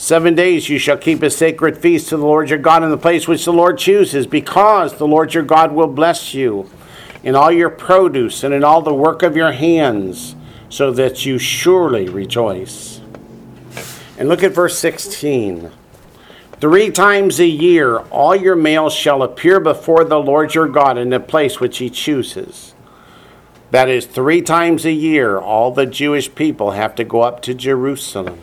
Seven days you shall keep a sacred feast to the Lord your God in the place which the Lord chooses, because the Lord your God will bless you in all your produce and in all the work of your hands, so that you surely rejoice. And look at verse 16. Three times a year, all your males shall appear before the Lord your God in the place which he chooses. That is, three times a year, all the Jewish people have to go up to Jerusalem.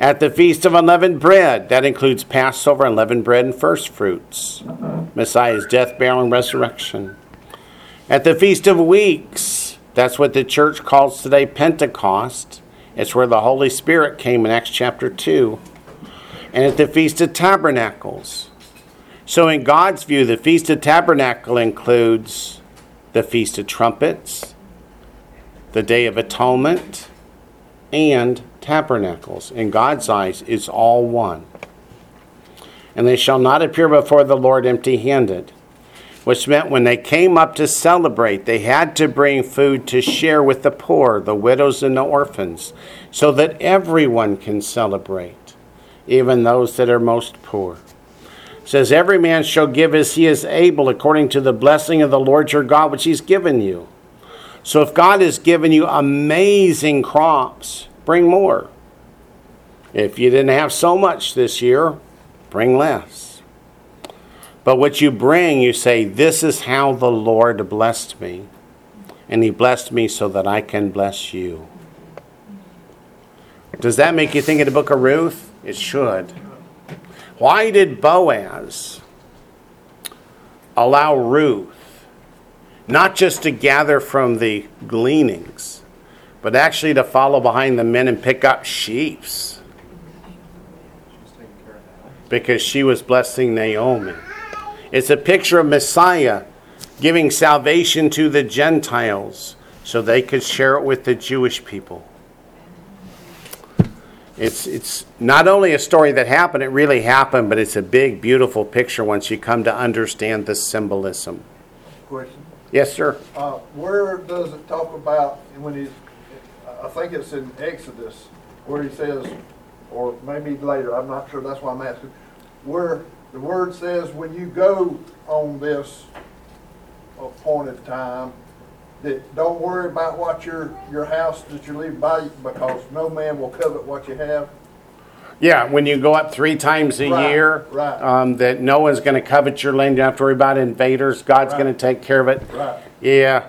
At the Feast of Unleavened Bread, that includes Passover, unleavened bread, and first fruits, Messiah's death, burial, and resurrection. At the Feast of Weeks, that's what the church calls today Pentecost. It's where the Holy Spirit came in Acts chapter 2 and at the Feast of Tabernacles. So, in God's view, the Feast of Tabernacle includes the Feast of Trumpets, the Day of Atonement, and Tabernacles. In God's eyes, it's all one. And they shall not appear before the Lord empty handed, which meant when they came up to celebrate, they had to bring food to share with the poor, the widows, and the orphans, so that everyone can celebrate even those that are most poor. It says, Every man shall give as he is able, according to the blessing of the Lord your God, which he's given you. So if God has given you amazing crops, bring more. If you didn't have so much this year, bring less. But what you bring, you say, This is how the Lord blessed me. And he blessed me so that I can bless you. Does that make you think of the book of Ruth? It should. Why did Boaz allow Ruth not just to gather from the gleanings, but actually to follow behind the men and pick up sheaves? Because she was blessing Naomi. It's a picture of Messiah giving salvation to the Gentiles so they could share it with the Jewish people. It's, it's not only a story that happened, it really happened, but it's a big, beautiful picture once you come to understand the symbolism. Question. Yes, sir. Uh, where does it talk about, when he, I think it's in Exodus, where he says, or maybe later, I'm not sure, that's why I'm asking, where the word says, when you go on this appointed time, that don't worry about what your, your house that you leave by, because no man will covet what you have. Yeah, when you go up three times a Right, year, right. um, that no one's going to covet your land. You don't have to worry about invaders. God's Right. going to take care of it. Right. Yeah.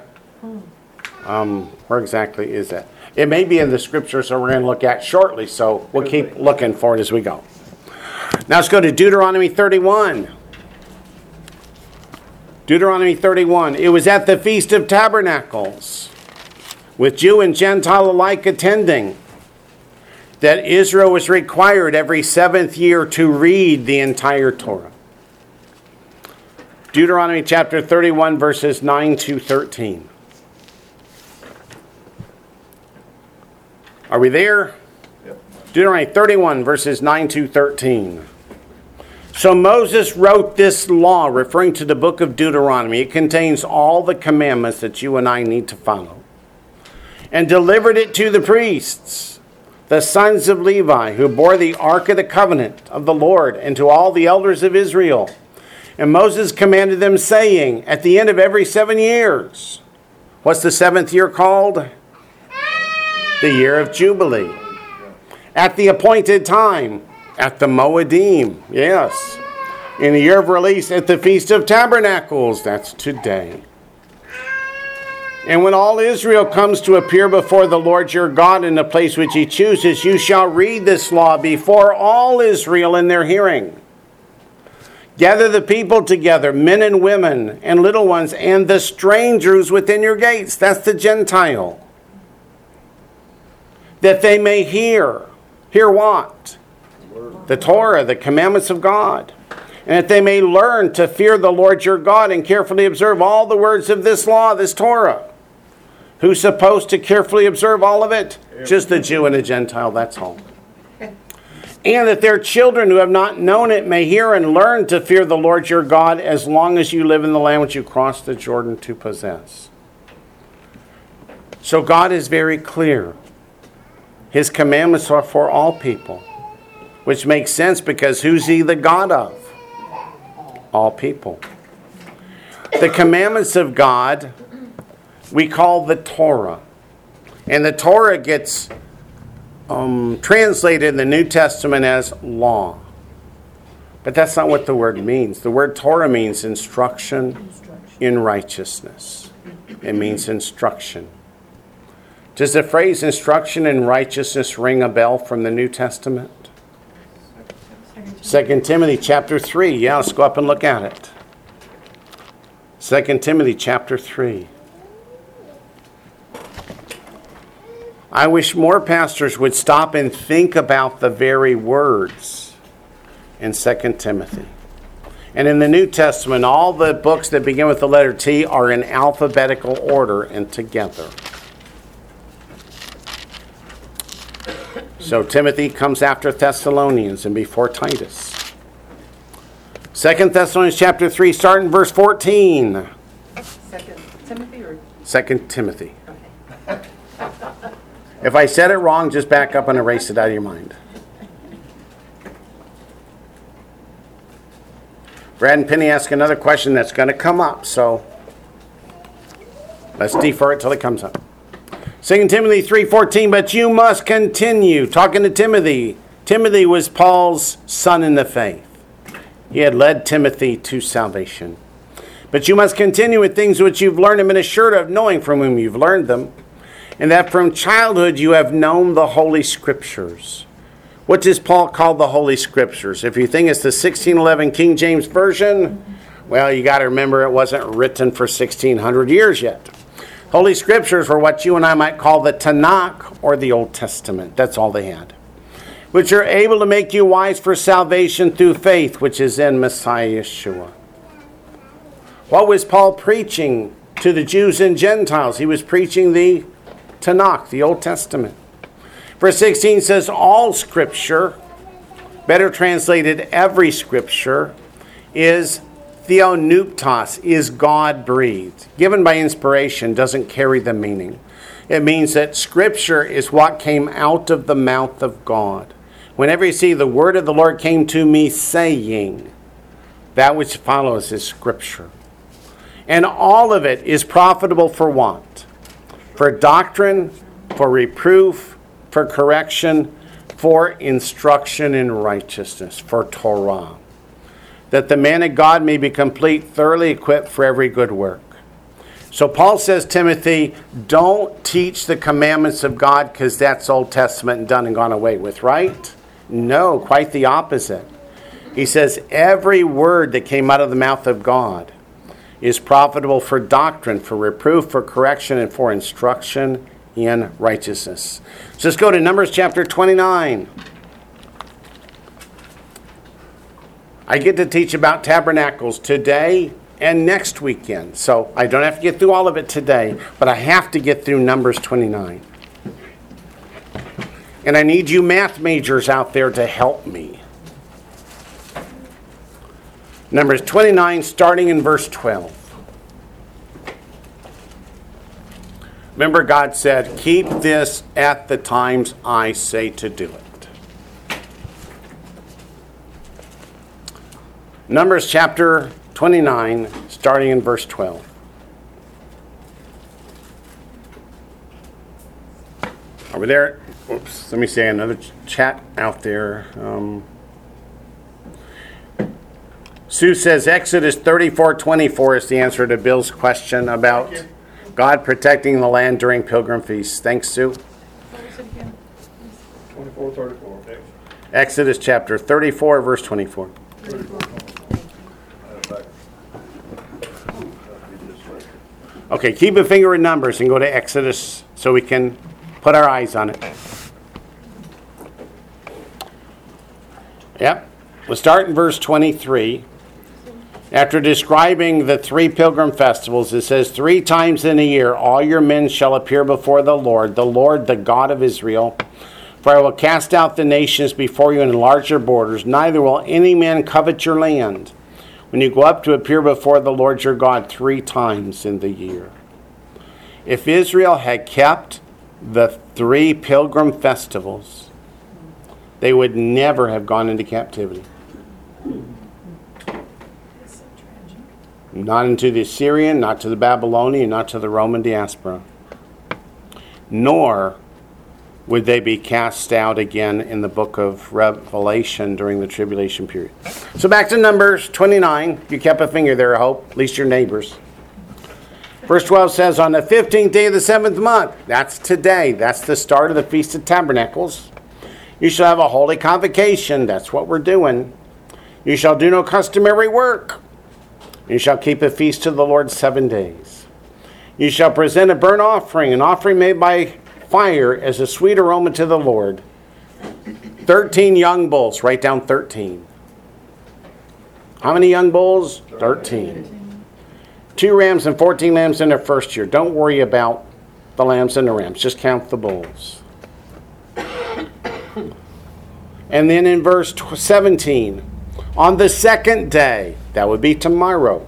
Um, where exactly is that? It may be in the scriptures that we're going to look at shortly, so we'll keep looking for it as we go. Now let's go to Deuteronomy 31. Deuteronomy 31. It was at the Feast of Tabernacles, with Jew and Gentile alike attending, that Israel was required every seventh year to read the entire Torah. Deuteronomy chapter 31, verses 9 to 13. Are we there? Yep. Deuteronomy 31, verses 9 to 13. So Moses wrote this law, referring to the book of Deuteronomy. It contains all the commandments that you and I need to follow, and delivered it to the priests, the sons of Levi, who bore the ark of the covenant of the Lord, and to all the elders of Israel. And Moses commanded them, saying, At the end of every seven years, what's the seventh year called? The year of Jubilee. At the appointed time, at the Moedim, yes. In the year of release, at the Feast of Tabernacles, that's today. And when all Israel comes to appear before the Lord your God in the place which he chooses, you shall read this law before all Israel in their hearing. Gather the people together, men and women, and little ones, and the strangers within your gates. That's the Gentile. That they may hear. Hear what? The Torah, the commandments of God. And that they may learn to fear the Lord your God and carefully observe all the words of this law, this Torah. Who's supposed to carefully observe all of it? Just the Jew and the Gentile, that's all and that their children who have not known it may hear and learn to fear the Lord your God as long as you live in the land which you crossed the Jordan to possess. So God is very clear. His commandments are for all people, which makes sense because who's he the God of? All people. The commandments of God we call the Torah. And the Torah gets um, translated in the New Testament as law. But that's not what the word means. The word Torah means instruction in righteousness, it means instruction. Does the phrase instruction in righteousness ring a bell from the New Testament? 2 Timothy chapter 3. Yeah, let's go up and look at it. 2 Timothy chapter 3. I wish more pastors would stop and think about the very words in 2 Timothy. And in the New Testament, all the books that begin with the letter T are in alphabetical order and together. So Timothy comes after Thessalonians and before Titus. 2 Thessalonians chapter 3, starting verse 14. Second Timothy or, 2 Timothy. okay. If I said it wrong, just back up and erase it out of your mind. Brad and Penny ask another question that's going to come up, so let's defer it till it comes up. 2 Timothy 3:14, but you must continue talking to Timothy. Timothy was Paul's son in the faith. He had led Timothy to salvation. But you must continue with things which you've learned and been assured of, knowing from whom you've learned them, and that from childhood you have known the Holy Scriptures. What does Paul call the Holy Scriptures? If you think it's the 1611 King James Version, well, you got to remember it wasn't written for 1600 years yet. Holy Scriptures were what you and I might call the Tanakh or the Old Testament. That's all they had. Which are able to make you wise for salvation through faith, which is in Messiah Yeshua. What was Paul preaching to the Jews and Gentiles? He was preaching the Tanakh, the Old Testament. Verse 16 says, All scripture, better translated, every scripture, is theopneustos, is God breathed. Given by inspiration doesn't carry the meaning. It means that scripture is what came out of the mouth of God. Whenever you see the word of the Lord came to me saying, that which follows is scripture. And all of it is profitable for what? For doctrine, for reproof, for correction, for instruction in righteousness, for Torah, that the man of God may be complete, thoroughly equipped for every good work. So Paul says, Timothy, don't teach the commandments of God because that's Old Testament and done and gone away with, right? No, quite the opposite. He says, every word that came out of the mouth of God is profitable for doctrine, for reproof, for correction, and for instruction in righteousness. So let's go to Numbers chapter 29. I get to teach about tabernacles today and next weekend. So I don't have to get through all of it today, but I have to get through Numbers 29. And I need you math majors out there to help me. Numbers 29, starting in verse 12. Remember, God said, Keep this at the times I say to do it. Numbers chapter 29, starting in verse 12. Are we there? Oops, let me say another ch- chat out there. Um, Sue says Exodus 34 24 is the answer to Bill's question about God protecting the land during pilgrim feasts. Thanks, Sue. What was it again? Twenty-four, thirty-four. Exodus chapter 34, verse 24. Okay, keep a finger in numbers and go to Exodus so we can put our eyes on it. Yep. We'll start in verse 23. After describing the three pilgrim festivals, it says, Three times in a year all your men shall appear before the Lord, the Lord, the God of Israel. For I will cast out the nations before you and enlarge your borders, neither will any man covet your land. When you go up to appear before the Lord your God three times in the year. If Israel had kept the three pilgrim festivals, they would never have gone into captivity. Not into the Assyrian, not to the Babylonian, not to the Roman diaspora. Nor would they be cast out again in the book of Revelation during the tribulation period. So back to Numbers 29. You kept a finger there, I hope, at least your neighbors. Verse 12 says, On the 15th day of the seventh month, that's today, that's the start of the Feast of Tabernacles, you shall have a holy convocation. That's what we're doing. You shall do no customary work. You shall keep a feast to the Lord seven days. You shall present a burnt offering, an offering made by fire as a sweet aroma to the Lord. 13 young bulls. Write down 13. How many young bulls? 13. Two rams and 14 lambs in their first year. Don't worry about the lambs and the rams. Just count the bulls. And then in verse 17, on the second day, that would be tomorrow,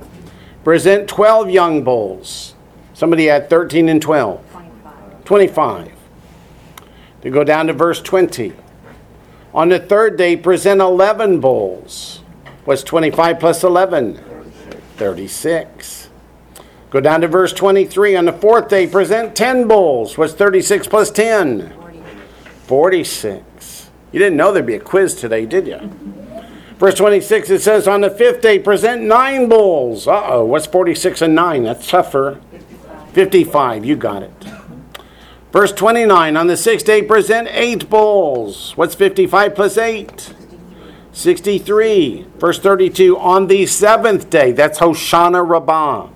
present 12 young bulls. Somebody had 13 and 12. 25. To go down to verse 20. On the third day, present 11 bulls. What's 25 plus 11? 36. Go down to verse 23. On the fourth day, present 10 bulls. What's 36 plus 10? 46. You didn't know there'd be a quiz today, did you? Verse 26, it says, On the fifth day, present nine bulls. Uh oh, what's 46 and 9? That's tougher. 55, you got it. Verse 29, on the sixth day, present eight bulls. What's 55 plus 8? 63. Verse 32, on the seventh day, that's Hoshana Rabbah,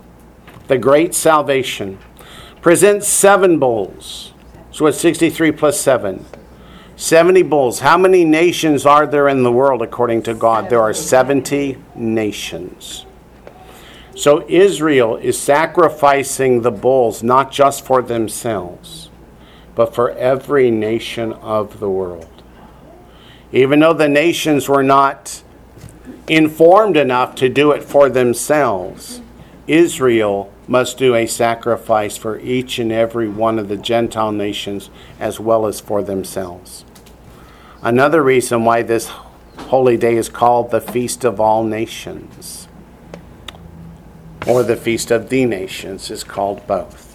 the great salvation, present seven bulls. So what's 63 plus 7? 70 bulls. How many nations are there in the world according to God? There are 70 nations. So Israel is sacrificing the bulls not just for themselves, but for every nation of the world. Even though the nations were not informed enough to do it for themselves, Israel must do a sacrifice for each and every one of the Gentile nations as well as for themselves. Another reason why this holy day is called the Feast of All Nations, or the Feast of the Nations, is called both.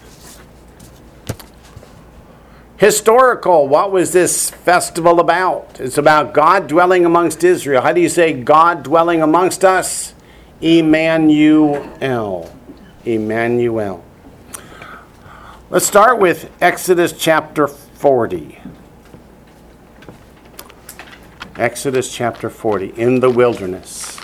Historical, what was this festival about? It's about God dwelling amongst Israel. How do you say God dwelling amongst us? Emmanuel. Emmanuel. Let's start with Exodus chapter 40. Exodus chapter 40, in the wilderness.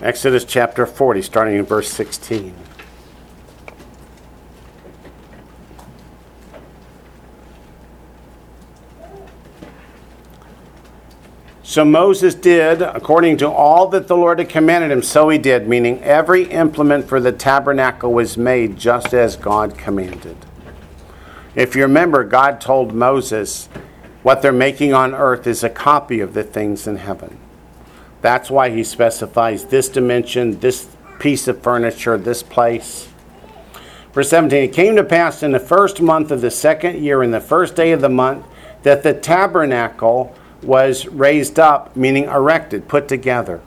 Exodus chapter 40, starting in verse 16. So Moses did according to all that the Lord had commanded him, so he did, meaning every implement for the tabernacle was made just as God commanded. If you remember, God told Moses, What they're making on earth is a copy of the things in heaven. That's why he specifies this dimension, this piece of furniture, this place. Verse 17 It came to pass in the first month of the second year, in the first day of the month, that the tabernacle was raised up, meaning erected, put together.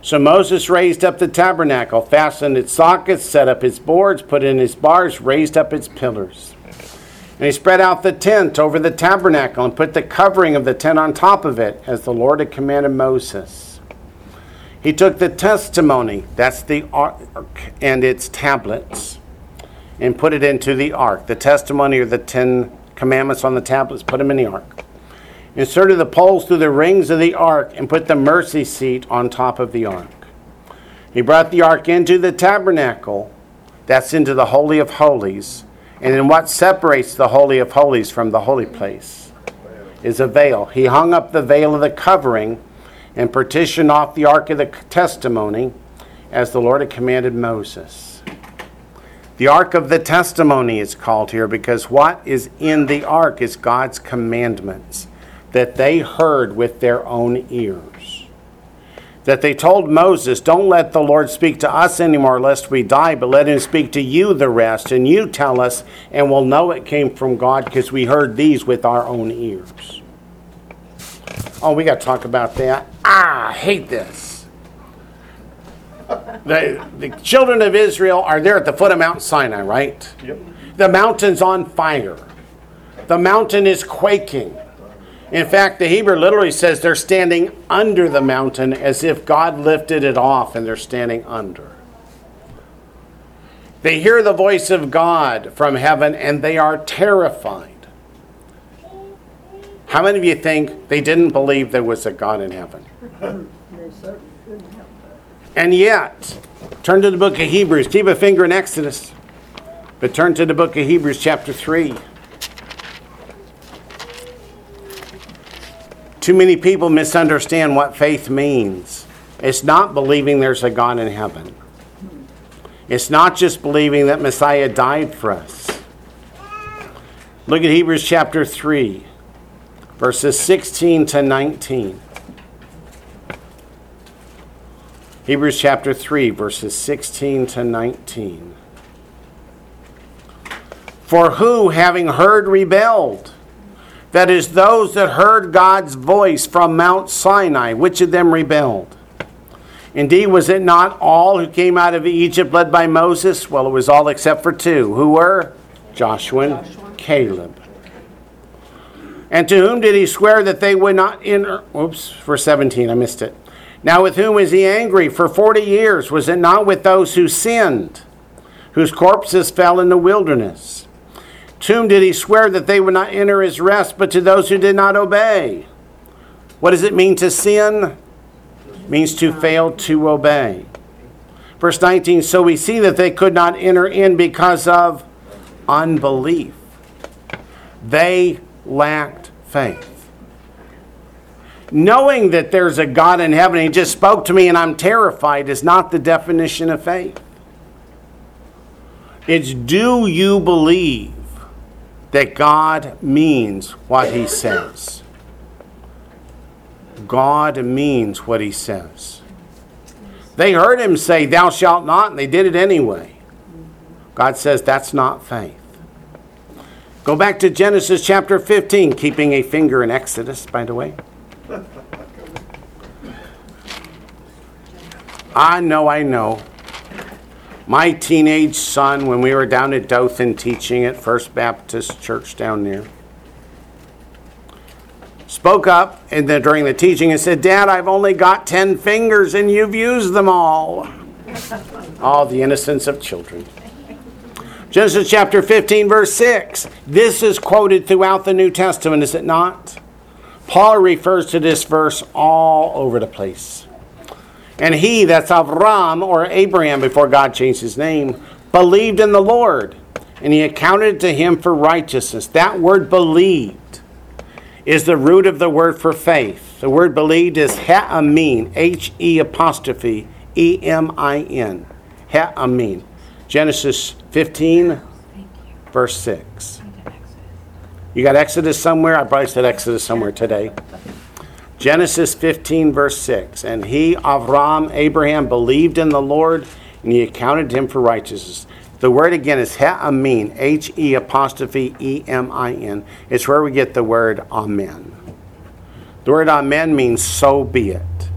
So Moses raised up the tabernacle, fastened its sockets, set up its boards, put in its bars, raised up its pillars. And he spread out the tent over the tabernacle and put the covering of the tent on top of it, as the Lord had commanded Moses. He took the testimony, that's the ark, and its tablets, and put it into the ark. The testimony or the Ten Commandments on the tablets, put them in the ark. Inserted the poles through the rings of the ark and put the mercy seat on top of the ark. He brought the ark into the tabernacle, that's into the Holy of Holies and then what separates the Holy of Holies from the holy place is a veil. He hung up the veil of the covering and partitioned off the ark of the testimony as the Lord had commanded Moses. The ark of the testimony is called here because what is in the ark is God's commandments that they heard with their own ears that they told Moses, Don't let the Lord speak to us anymore, lest we die, but let him speak to you the rest, and you tell us, and we'll know it came from God because we heard these with our own ears. Oh, we got to talk about that. Ah, I hate this. The, the children of Israel are there at the foot of Mount Sinai, right? Yep. The mountain's on fire. The mountain is quaking. In fact, the Hebrew literally says they're standing under the mountain as if God lifted it off and they're standing under. They hear the voice of God from heaven and they are terrified. How many of you think they didn't believe there was a God in heaven? And yet, turn to the book of Hebrews. Keep a finger in Exodus, but turn to the book of Hebrews, chapter 3. Too many people misunderstand what faith means. It's not believing there's a God in heaven. It's not just believing that Messiah died for us. Look at Hebrews chapter 3, verses 16 to 19. Hebrews chapter 3, verses 16 to 19. For who, having heard, rebelled? That is, those that heard God's voice from Mount Sinai, which of them rebelled? Indeed, was it not all who came out of Egypt led by Moses? Well, it was all except for two. Who were? Joshua and Caleb. And to whom did he swear that they would not enter? Oops, verse 17, I missed it. Now, with whom was he angry for 40 years? Was it not with those who sinned, whose corpses fell in the wilderness? To whom did he swear that they would not enter his rest, but to those who did not obey? What does it mean to sin? It means to fail to obey. Verse 19 So we see that they could not enter in because of unbelief. They lacked faith. Knowing that there's a God in heaven, he just spoke to me and I'm terrified, is not the definition of faith. It's do you believe that God means what he says? God means what he says. They heard him say, Thou shalt not, and they did it anyway. God says that's not faith. Go back to Genesis chapter 15, keeping a finger in Exodus, by the way. I know, I know. My teenage son, when we were down at Dothan teaching at First Baptist Church down there, spoke up during the teaching and said, Dad, I've only got 10 fingers and you've used them all. [LAUGHS] all the innocence of children. Genesis chapter 15, verse 6. This is quoted throughout the New Testament, is it not? Paul refers to this verse all over the place. And he, that's Avram or Abraham before God changed his name, believed in the Lord, and he accounted to him for righteousness. That word believed is the root of the word for faith. The word believed is ha'amin, H E apostrophe E M I N. Ha'amin. Genesis 15, verse 6. You got Exodus somewhere? I probably said Exodus somewhere today. Genesis 15, verse 6. And he, Avram, Abraham, believed in the Lord, and he accounted him for righteousness. The word again is Ha'amin, H E apostrophe E M I N. It's where we get the word Amen. The word Amen means so be it.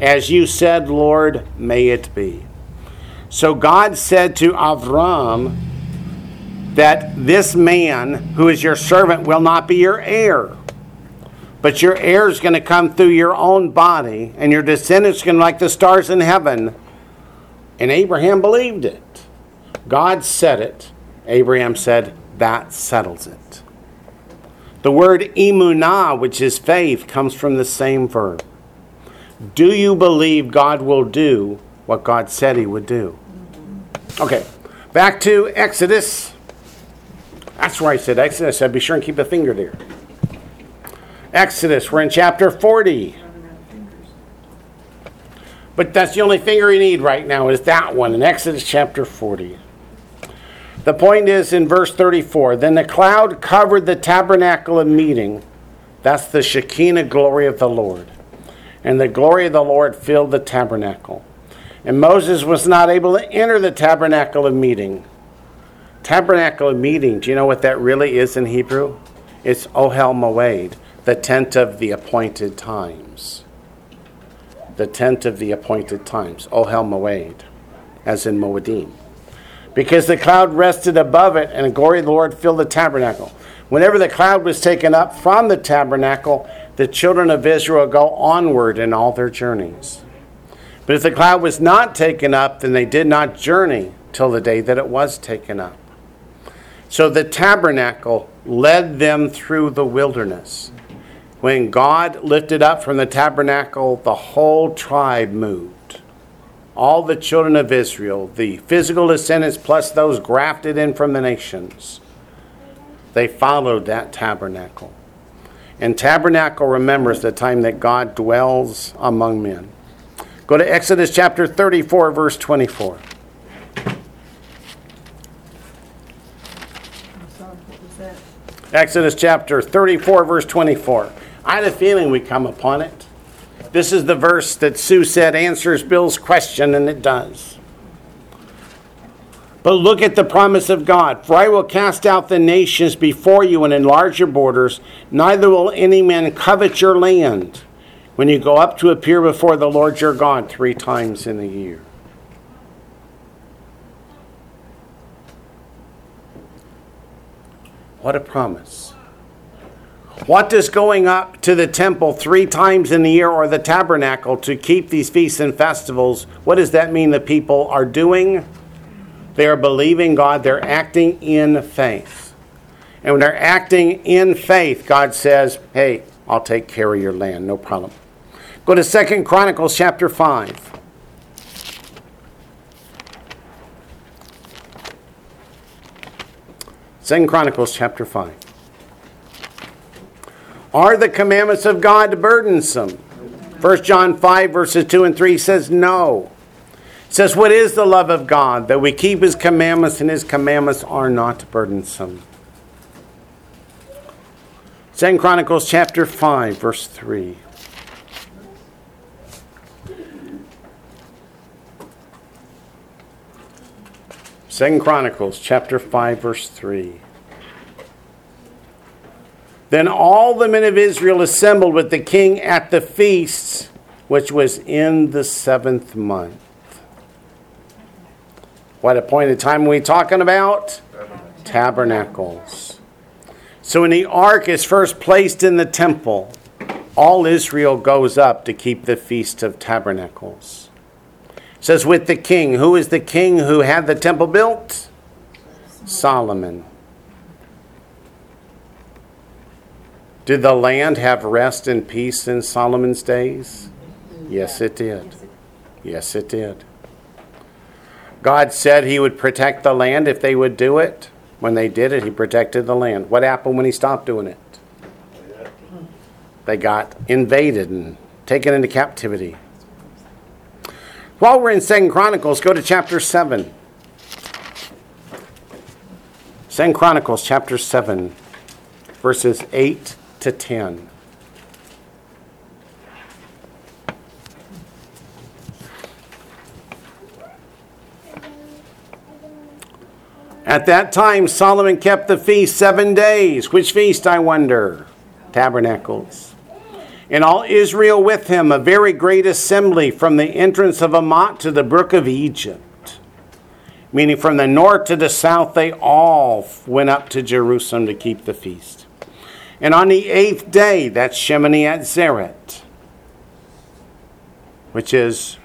As you said, Lord, may it be. So God said to Avram that this man who is your servant will not be your heir. But your heir is going to come through your own body, and your descendants are going to like the stars in heaven. And Abraham believed it. God said it. Abraham said, That settles it. The word emunah, which is faith, comes from the same verb. Do you believe God will do what God said he would do? Okay, back to Exodus. That's where I said Exodus. I said, be sure and keep a finger there. Exodus, we're in chapter 40. But that's the only finger you need right now is that one in Exodus chapter 40. The point is in verse 34 Then the cloud covered the tabernacle of meeting. That's the Shekinah glory of the Lord. And the glory of the Lord filled the tabernacle. And Moses was not able to enter the tabernacle of meeting. Tabernacle of meeting, do you know what that really is in Hebrew? It's Ohel Moed, the tent of the appointed times. The tent of the appointed times, Ohel Moed, as in Moedim. Because the cloud rested above it, and the glory of the Lord filled the tabernacle. Whenever the cloud was taken up from the tabernacle, the children of Israel go onward in all their journeys. But if the cloud was not taken up, then they did not journey till the day that it was taken up. So the tabernacle led them through the wilderness. When God lifted up from the tabernacle, the whole tribe moved. All the children of Israel, the physical descendants plus those grafted in from the nations, they followed that tabernacle. And tabernacle remembers the time that God dwells among men. Go to Exodus chapter 34, verse 24. What was that? Exodus chapter 34, verse 24. I had a feeling we'd come upon it. This is the verse that Sue said answers Bill's question, and it does. But look at the promise of God. For I will cast out the nations before you and enlarge your borders, neither will any man covet your land when you go up to appear before the Lord your God three times in a year. What a promise. What does going up to the temple three times in the year or the tabernacle to keep these feasts and festivals, what does that mean the people are doing? They are believing God, they're acting in faith. And when they're acting in faith, God says, hey, I'll take care of your land, no problem. Go to Second Chronicles chapter 5. Second Chronicles chapter 5. Are the commandments of God burdensome? 1 John 5, verses 2 and 3 says no. It says, What is the love of God? That we keep his commandments, and his commandments are not burdensome. 2 Chronicles chapter 5, verse 3. Second Chronicles chapter 5 verse 3. Then all the men of Israel assembled with the king at the feasts which was in the seventh month. What a point appointed time are we talking about? Tabernacles. So when the ark is first placed in the temple, all Israel goes up to keep the Feast of Tabernacles. It says with the king. Who is the king who had the temple built? Solomon. Did the land have rest and peace in Solomon's days? Yes, it did. Yes, it did. God said he would protect the land if they would do it. When they did it, he protected the land. What happened when he stopped doing it? They got invaded and taken into captivity. While we're in Second Chronicles, go to chapter 7. Second Chronicles chapter 7, verses 8 to 10. At that time, Solomon kept the feast seven days. Which feast, I wonder? Tabernacles. And all Israel with him, a very great assembly from the entrance of Hamath to the brook of Egypt. Meaning from the north to the south, they all went up to Jerusalem to keep the feast. And on the eighth day, that's Shemini Atzeret, which is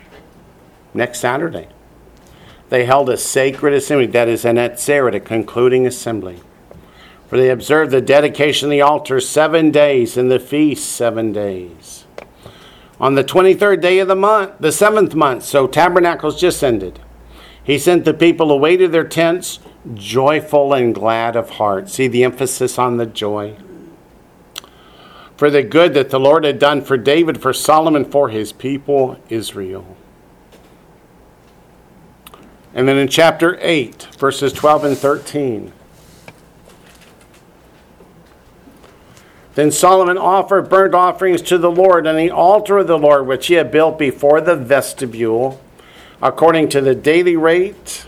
next Saturday they held a sacred assembly, that is an Atzeret, a concluding assembly. For they observed the dedication of the altar seven days and the feast seven days. On the 23rd day of the month, the seventh month, so tabernacles just ended, he sent the people away to their tents, joyful and glad of heart. See the emphasis on the joy. For the good that the Lord had done for David, for Solomon, for his people Israel. And then in chapter 8, verses 12 and 13. Then Solomon offered burnt offerings to the Lord on the altar of the Lord, which he had built before the vestibule, according to the daily rate,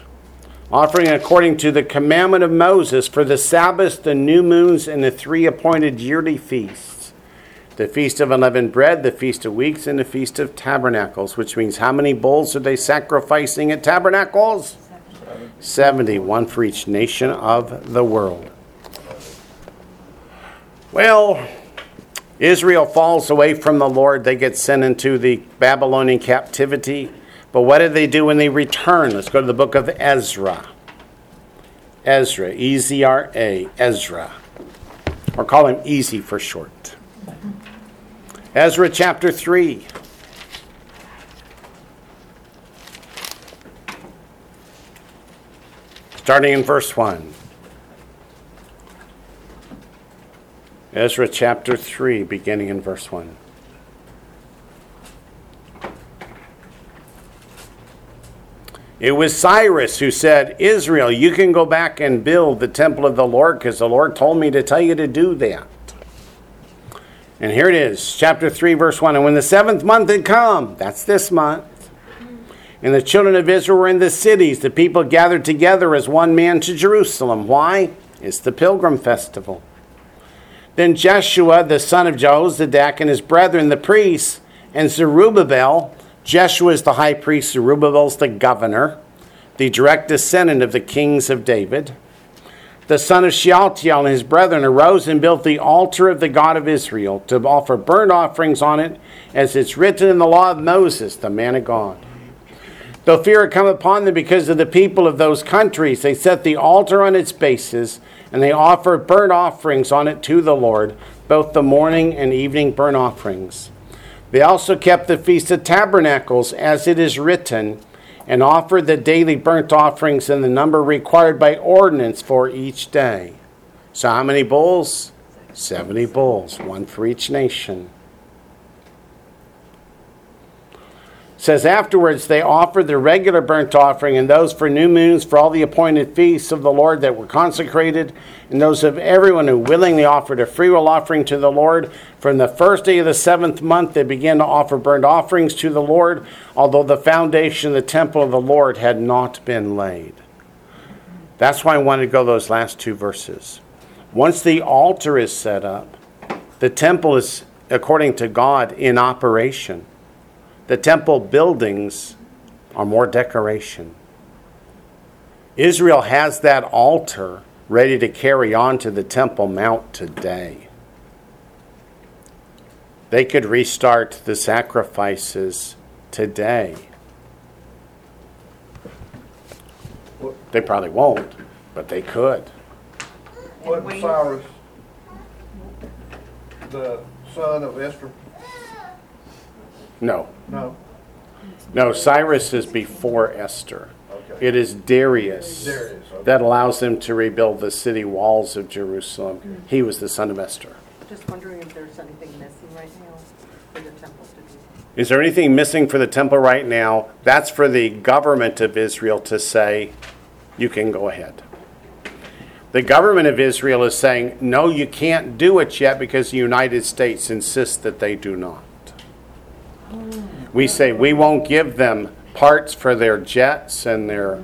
offering according to the commandment of Moses for the Sabbaths, the new moons, and the three appointed yearly feasts the Feast of Unleavened Bread, the Feast of Weeks, and the Feast of Tabernacles, which means how many bulls are they sacrificing at Tabernacles? 70, one for each nation of the world. Well, Israel falls away from the Lord. They get sent into the Babylonian captivity. But what did they do when they return? Let's go to the book of Ezra. Ezra, E Z R A, Ezra. Or call him Easy for short. Ezra chapter 3. Starting in verse 1. Ezra chapter 3, beginning in verse 1. It was Cyrus who said, Israel, you can go back and build the temple of the Lord because the Lord told me to tell you to do that. And here it is, chapter 3, verse 1. And when the seventh month had come, that's this month, and the children of Israel were in the cities, the people gathered together as one man to Jerusalem. Why? It's the pilgrim festival. Then Jeshua, the son of Jehozadak, and his brethren, the priests, and Zerubbabel, Jeshua is the high priest, Zerubbabel is the governor, the direct descendant of the kings of David the son of Shealtiel and his brethren arose and built the altar of the God of Israel to offer burnt offerings on it, as it's written in the law of Moses, the man of God. Though fear had come upon them because of the people of those countries, they set the altar on its bases, and they offered burnt offerings on it to the Lord, both the morning and evening burnt offerings. They also kept the Feast of Tabernacles, as it is written, and offer the daily burnt offerings in the number required by ordinance for each day. So, how many bulls? 70 bulls, one for each nation. Says afterwards they offered the regular burnt offering and those for new moons for all the appointed feasts of the Lord that were consecrated and those of everyone who willingly offered a freewill offering to the Lord. From the first day of the seventh month they began to offer burnt offerings to the Lord although the foundation of the temple of the Lord had not been laid. That's why I wanted to go those last two verses. Once the altar is set up the temple is according to God in operation the temple buildings are more decoration. Israel has that altar ready to carry on to the Temple Mount today. They could restart the sacrifices today. They probably won't, but they could. Wasn't Cyrus the son of Esther? No. No. No, Cyrus is before Esther. Okay. It is Darius, Darius, okay. that allows them to rebuild the city walls of Jerusalem. Hmm. He was the son of Esther. Just wondering if there's anything missing right now for the temple to do. Is there anything missing for the temple right now? That's for the government of Israel to say, you can go ahead. The government of Israel is saying, no, you can't do it yet because the United States insists that they do not. We say we won't give them parts for their jets and their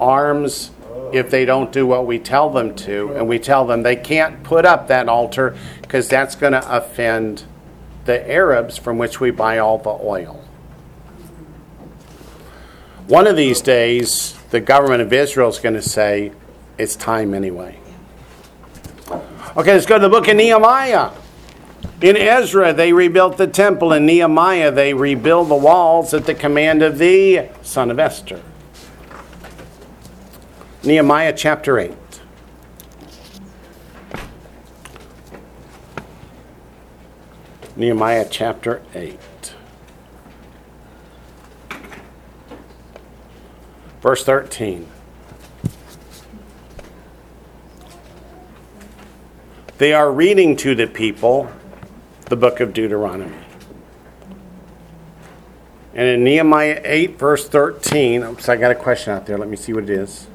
arms if they don't do what we tell them to. And we tell them they can't put up that altar because that's going to offend the Arabs from which we buy all the oil. One of these days, the government of Israel is going to say, it's time anyway. Okay, let's go to the book of Nehemiah. In Ezra, they rebuilt the temple. In Nehemiah, they rebuild the walls at the command of the son of Esther. Nehemiah chapter 8. Nehemiah chapter 8. Verse 13. They are reading to the people the book of Deuteronomy. And in Nehemiah 8, verse 13, oops, I got a question out there. Let me see what it is.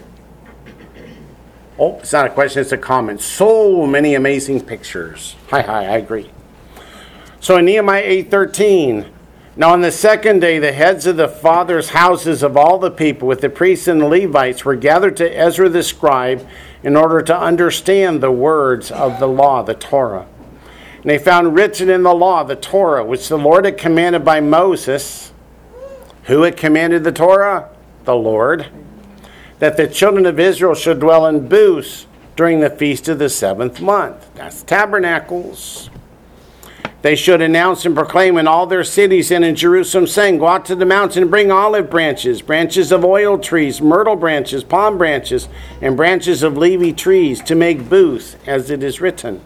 Oh, it's not a question, it's a comment. So many amazing pictures. Hi, hi, I agree. So in Nehemiah 8:13, now on the second day the heads of the fathers' houses of all the people with the priests and the Levites were gathered to Ezra the scribe in order to understand the words of the law, the Torah. And they found written in the law, the Torah, which the Lord had commanded by Moses. Who had commanded the Torah? The Lord. That the children of Israel should dwell in booths during the feast of the seventh month. That's tabernacles. They should announce and proclaim in all their cities and in Jerusalem, saying, Go out to the mountain and bring olive branches, branches of oil trees, myrtle branches, palm branches, and branches of leafy trees to make booths, as it is written.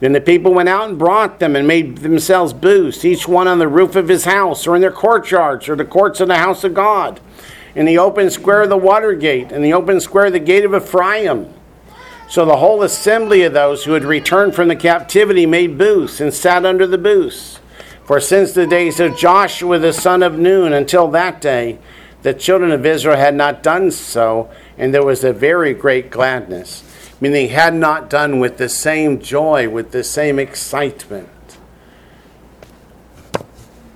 Then the people went out and brought them and made themselves booths, each one on the roof of his house, or in their courtyards, or the courts of the house of God, in the open square of the water gate, in the open square of the gate of Ephraim. So the whole assembly of those who had returned from the captivity made booths and sat under the booths. For since the days of Joshua the son of Nun until that day, the children of Israel had not done so, and there was a very great gladness. Meaning, had not done with the same joy, with the same excitement.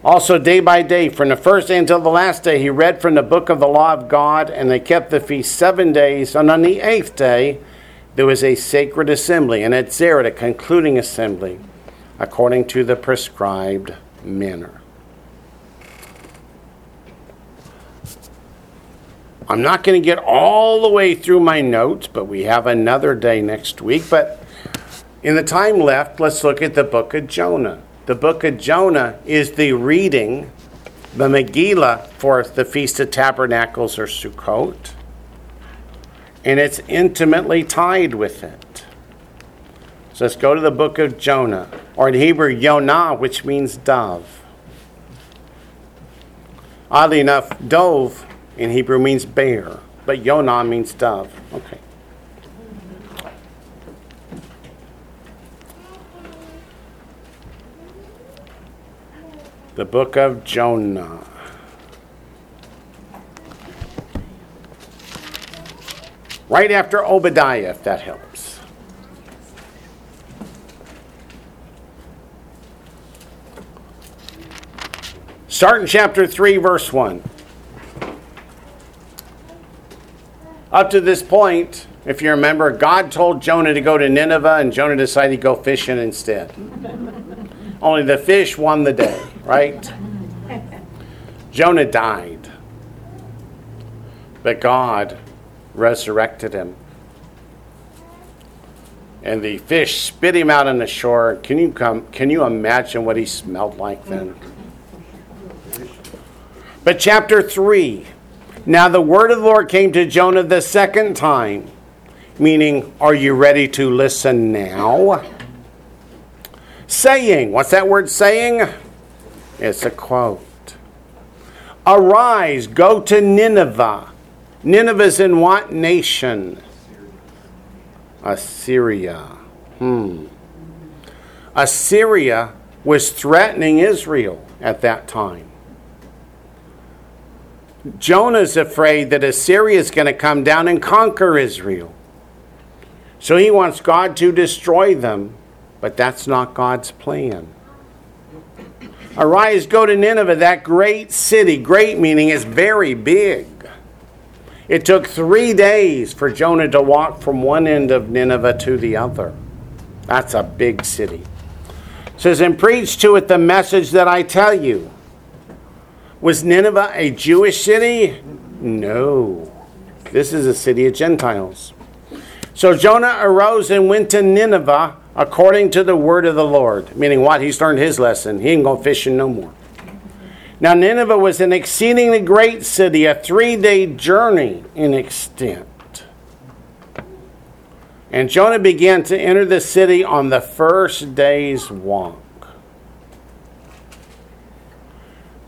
Also, day by day, from the first day until the last day, he read from the book of the law of God, and they kept the feast seven days. And on the eighth day, there was a sacred assembly, and Atzeret, a concluding assembly, according to the prescribed manner. I'm not going to get all the way through my notes, but we have another day next week. But in the time left, let's look at the book of Jonah. The book of Jonah is the reading, the Megillah for the Feast of Tabernacles or Sukkot and it's intimately tied with it. So let's go to the book of Jonah, or in Hebrew, Yonah, which means dove. Oddly enough, dove in Hebrew means bear, but Yonah means dove. Okay. The book of Jonah. right after Obadiah, if that helps. Start in chapter 3, verse 1. Up to this point, if you remember, God told Jonah to go to Nineveh, and Jonah decided to go fishing instead. [LAUGHS] Only the fish won the day, right? [LAUGHS] Jonah died. But God resurrected him. And the fish spit him out on the shore. Can you come can you imagine what he smelled like then? But chapter 3. Now the word of the Lord came to Jonah the second time, meaning, are you ready to listen now? Saying, what's that word saying? It's a quote. Arise, go to Nineveh. Nineveh's in what nation? Assyria. Hmm. Assyria was threatening Israel at that time. Jonah's afraid that Assyria is going to come down and conquer Israel. So he wants God to destroy them, but that's not God's plan. Arise, go to Nineveh, that great city. Great meaning is very big. It took three days for Jonah to walk from one end of Nineveh to the other. That's a big city. It says, and preach to it the message that I tell you. Was Nineveh a Jewish city? No. This is a city of Gentiles. So Jonah arose and went to Nineveh according to the word of the Lord. Meaning what? He's learned his lesson. He ain't going fishing no more. Now, Nineveh was an exceedingly great city, a three day journey in extent. And Jonah began to enter the city on the first day's walk.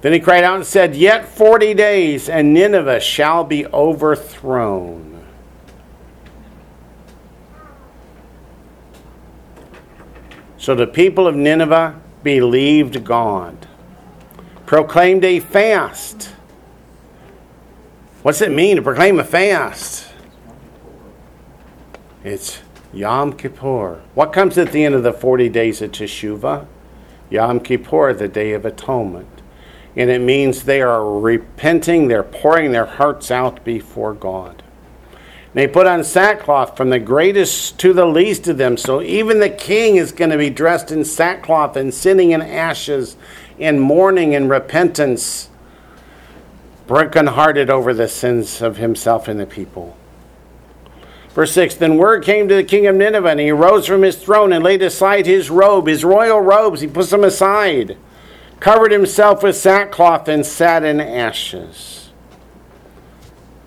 Then he cried out and said, Yet forty days, and Nineveh shall be overthrown. So the people of Nineveh believed God, proclaimed a fast. What's it mean to proclaim a fast? It's Yom Kippur. What comes at the end of the 40 days of Teshuvah? Yom Kippur, the Day of Atonement and it means they are repenting, they're pouring their hearts out before God. They put on sackcloth from the greatest to the least of them. So even the king is going to be dressed in sackcloth and sitting in ashes in mourning and repentance, brokenhearted over the sins of himself and the people. Verse 6 Then word came to the king of Nineveh, and he rose from his throne and laid aside his robe, his royal robes, he puts them aside covered himself with sackcloth, and sat in ashes.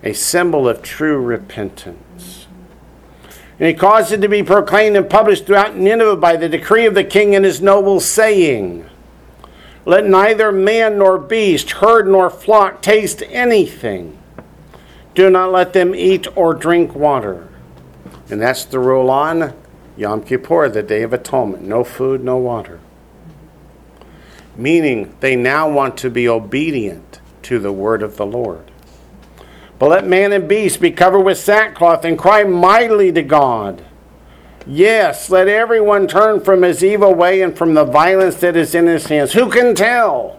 A symbol of true repentance. And he caused it to be proclaimed and published throughout Nineveh by the decree of the king and his nobles, saying, Let neither man nor beast, herd nor flock taste anything. Do not let them eat or drink water. And that's the rule on Yom Kippur, the Day of Atonement. No food, no water meaning they now want to be obedient to the word of the Lord. But let man and beast be covered with sackcloth and cry mightily to God. Yes, let everyone turn from his evil way and from the violence that is in his hands. Who can tell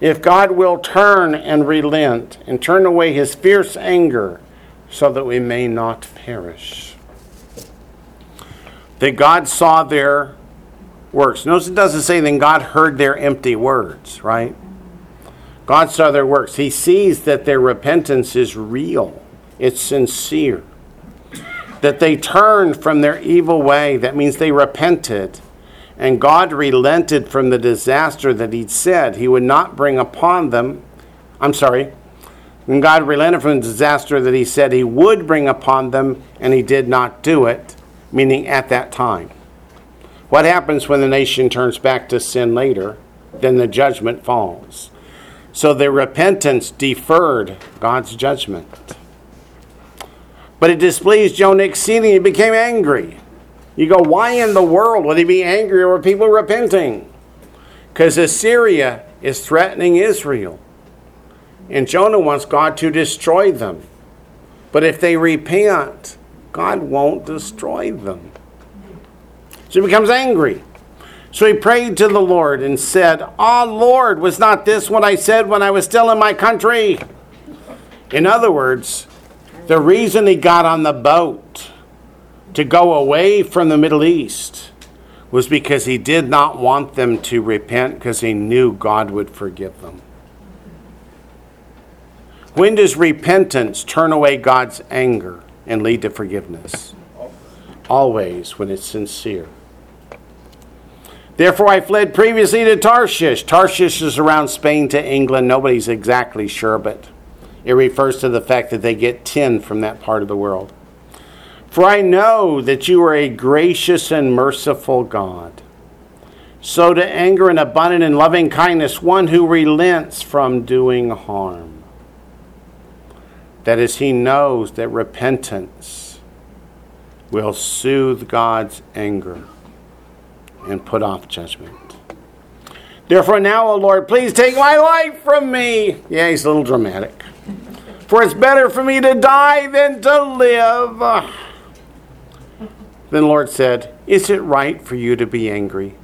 if God will turn and relent and turn away his fierce anger so that we may not perish? That God saw their works. Notice it doesn't say then God heard their empty words, right? God saw their works. He sees that their repentance is real, it's sincere. That they turned from their evil way. That means they repented. And God relented from the disaster that He'd said He would not bring upon them. I'm sorry. God relented from the disaster that He said He would bring upon them, and He did not do it, meaning at that time. What happens when the nation turns back to sin later? Then the judgment falls. So the repentance deferred God's judgment. But it displeased Jonah exceedingly. He became angry. You go, why in the world would he be angry over people repenting? Because Assyria is threatening Israel. And Jonah wants God to destroy them. But if they repent, God won't destroy them. So he becomes angry. So he prayed to the Lord and said, Ah, oh, Lord, was not this what I said when I was still in my country? In other words, the reason he got on the boat to go away from the Middle East was because he did not want them to repent because he knew God would forgive them. When does repentance turn away God's anger? and lead to forgiveness. Always when it's sincere. Therefore, I fled previously to Tarshish. Tarshish is around Spain to England. Nobody's exactly sure, but it refers to the fact that they get tin from that part of the world. For I know that you are a gracious and merciful God, so to anger and abundant in loving kindness, one who relents from doing harm. That is, he knows that repentance will soothe God's anger and put off judgment. Therefore, now, O Lord, please take my life from me. Yeah, he's a little dramatic. For it's better for me to die than to live. [SIGHS] Then the Lord said, Is it right for you to be angry?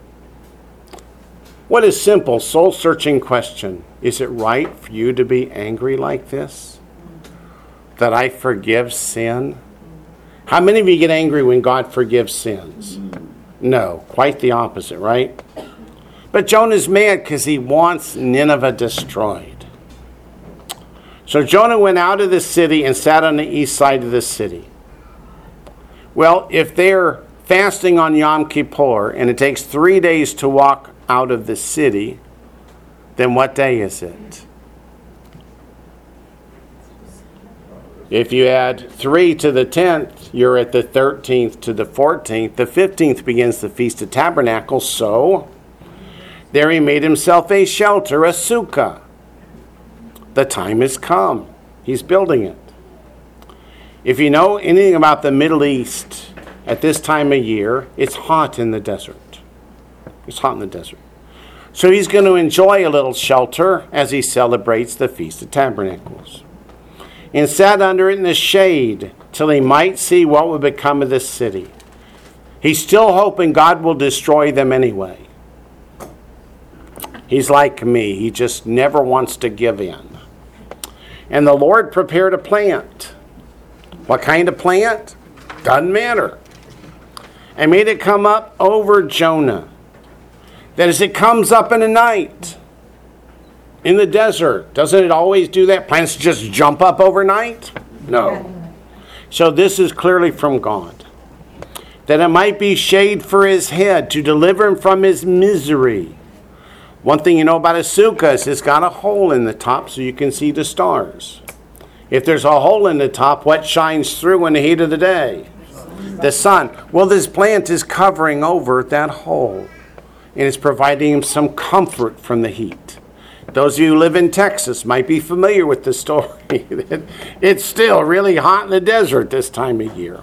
What a simple, soul searching question. Is it right for you to be angry like this? That I forgive sin? How many of you get angry when God forgives sins? No, quite the opposite, right? But Jonah's mad because he wants Nineveh destroyed. So Jonah went out of the city and sat on the east side of the city. Well, if they're fasting on Yom Kippur and it takes three days to walk out of the city, then what day is it? If you add 3 to the 10th, you're at the 13th to the 14th. The 15th begins the Feast of Tabernacles, so there he made himself a shelter, a sukkah. The time has come. He's building it. If you know anything about the Middle East at this time of year, it's hot in the desert. It's hot in the desert. So he's going to enjoy a little shelter as he celebrates the Feast of Tabernacles. And sat under it in the shade till he might see what would become of this city. He's still hoping God will destroy them anyway. He's like me, he just never wants to give in. And the Lord prepared a plant what kind of plant? Doesn't matter. And made it come up over Jonah. That as it comes up in the night, in the desert, doesn't it always do that? Plants just jump up overnight? No. So this is clearly from God. That it might be shade for his head to deliver him from his misery. One thing you know about a sukkah is it's got a hole in the top so you can see the stars. If there's a hole in the top, what shines through in the heat of the day? The sun. Well, this plant is covering over that hole and it's providing him some comfort from the heat. Those of you who live in Texas might be familiar with the story. [LAUGHS] it's still really hot in the desert this time of year.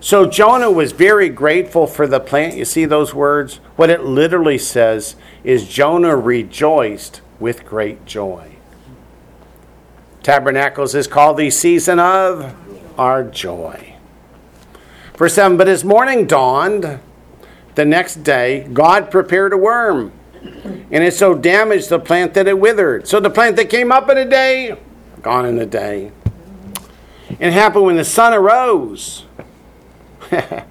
So Jonah was very grateful for the plant. You see those words? What it literally says is Jonah rejoiced with great joy. Tabernacles is called the season of our joy. Verse 7 But as morning dawned, the next day, God prepared a worm, and it so damaged the plant that it withered. So the plant that came up in a day, gone in a day. It happened when the sun arose. [LAUGHS]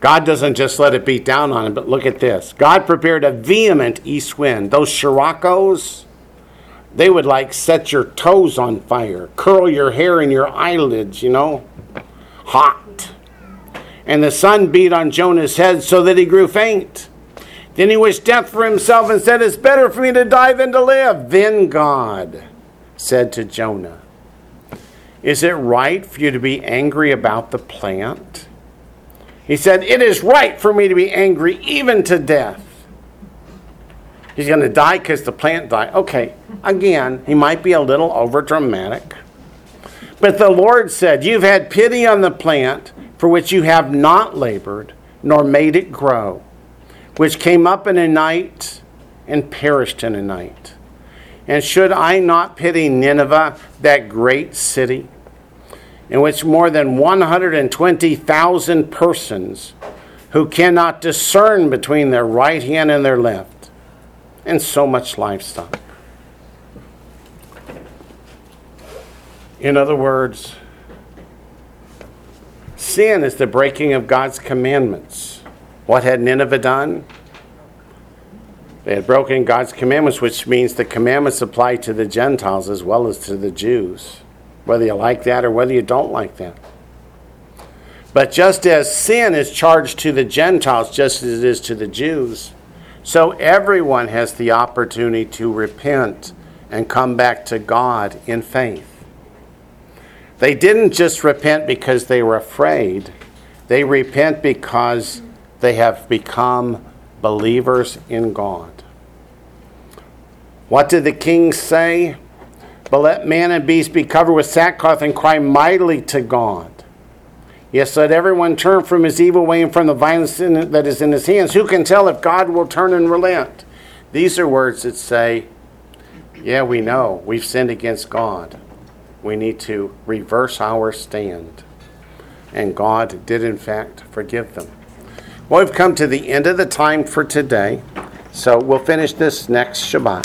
God doesn't just let it beat down on him, but look at this. God prepared a vehement east wind. Those sirocco's, they would like set your toes on fire, curl your hair and your eyelids, you know, hot. And the sun beat on Jonah's head so that he grew faint. Then he wished death for himself and said, It's better for me to die than to live. Then God said to Jonah, Is it right for you to be angry about the plant? He said, It is right for me to be angry even to death. He's going to die because the plant died. Okay, again, he might be a little over dramatic. But the Lord said, You've had pity on the plant for which you have not labored, nor made it grow, which came up in a night and perished in a night. And should I not pity Nineveh, that great city, in which more than 120,000 persons who cannot discern between their right hand and their left, and so much livestock. In other words, sin is the breaking of God's commandments. What had Nineveh done? They had broken God's commandments, which means the commandments apply to the Gentiles as well as to the Jews. whether you like that or whether you don't like that. But just as sin is charged to the Gentiles, just as it is to the Jews, so everyone has the opportunity to repent and come back to God in faith. They didn't just repent because they were afraid, they repent because they have become believers in God. What did the king say? But let man and beast be covered with sackcloth and cry mightily to God. Yes, let everyone turn from his evil way and from the violence in- that is in his hands. Who can tell if God will turn and relent? These are words that say, yeah, we know we've sinned against God. We need to reverse our stand. And God did, in fact, forgive them. Well, we've come to the end of the time for today, so we'll finish this next Shabbat.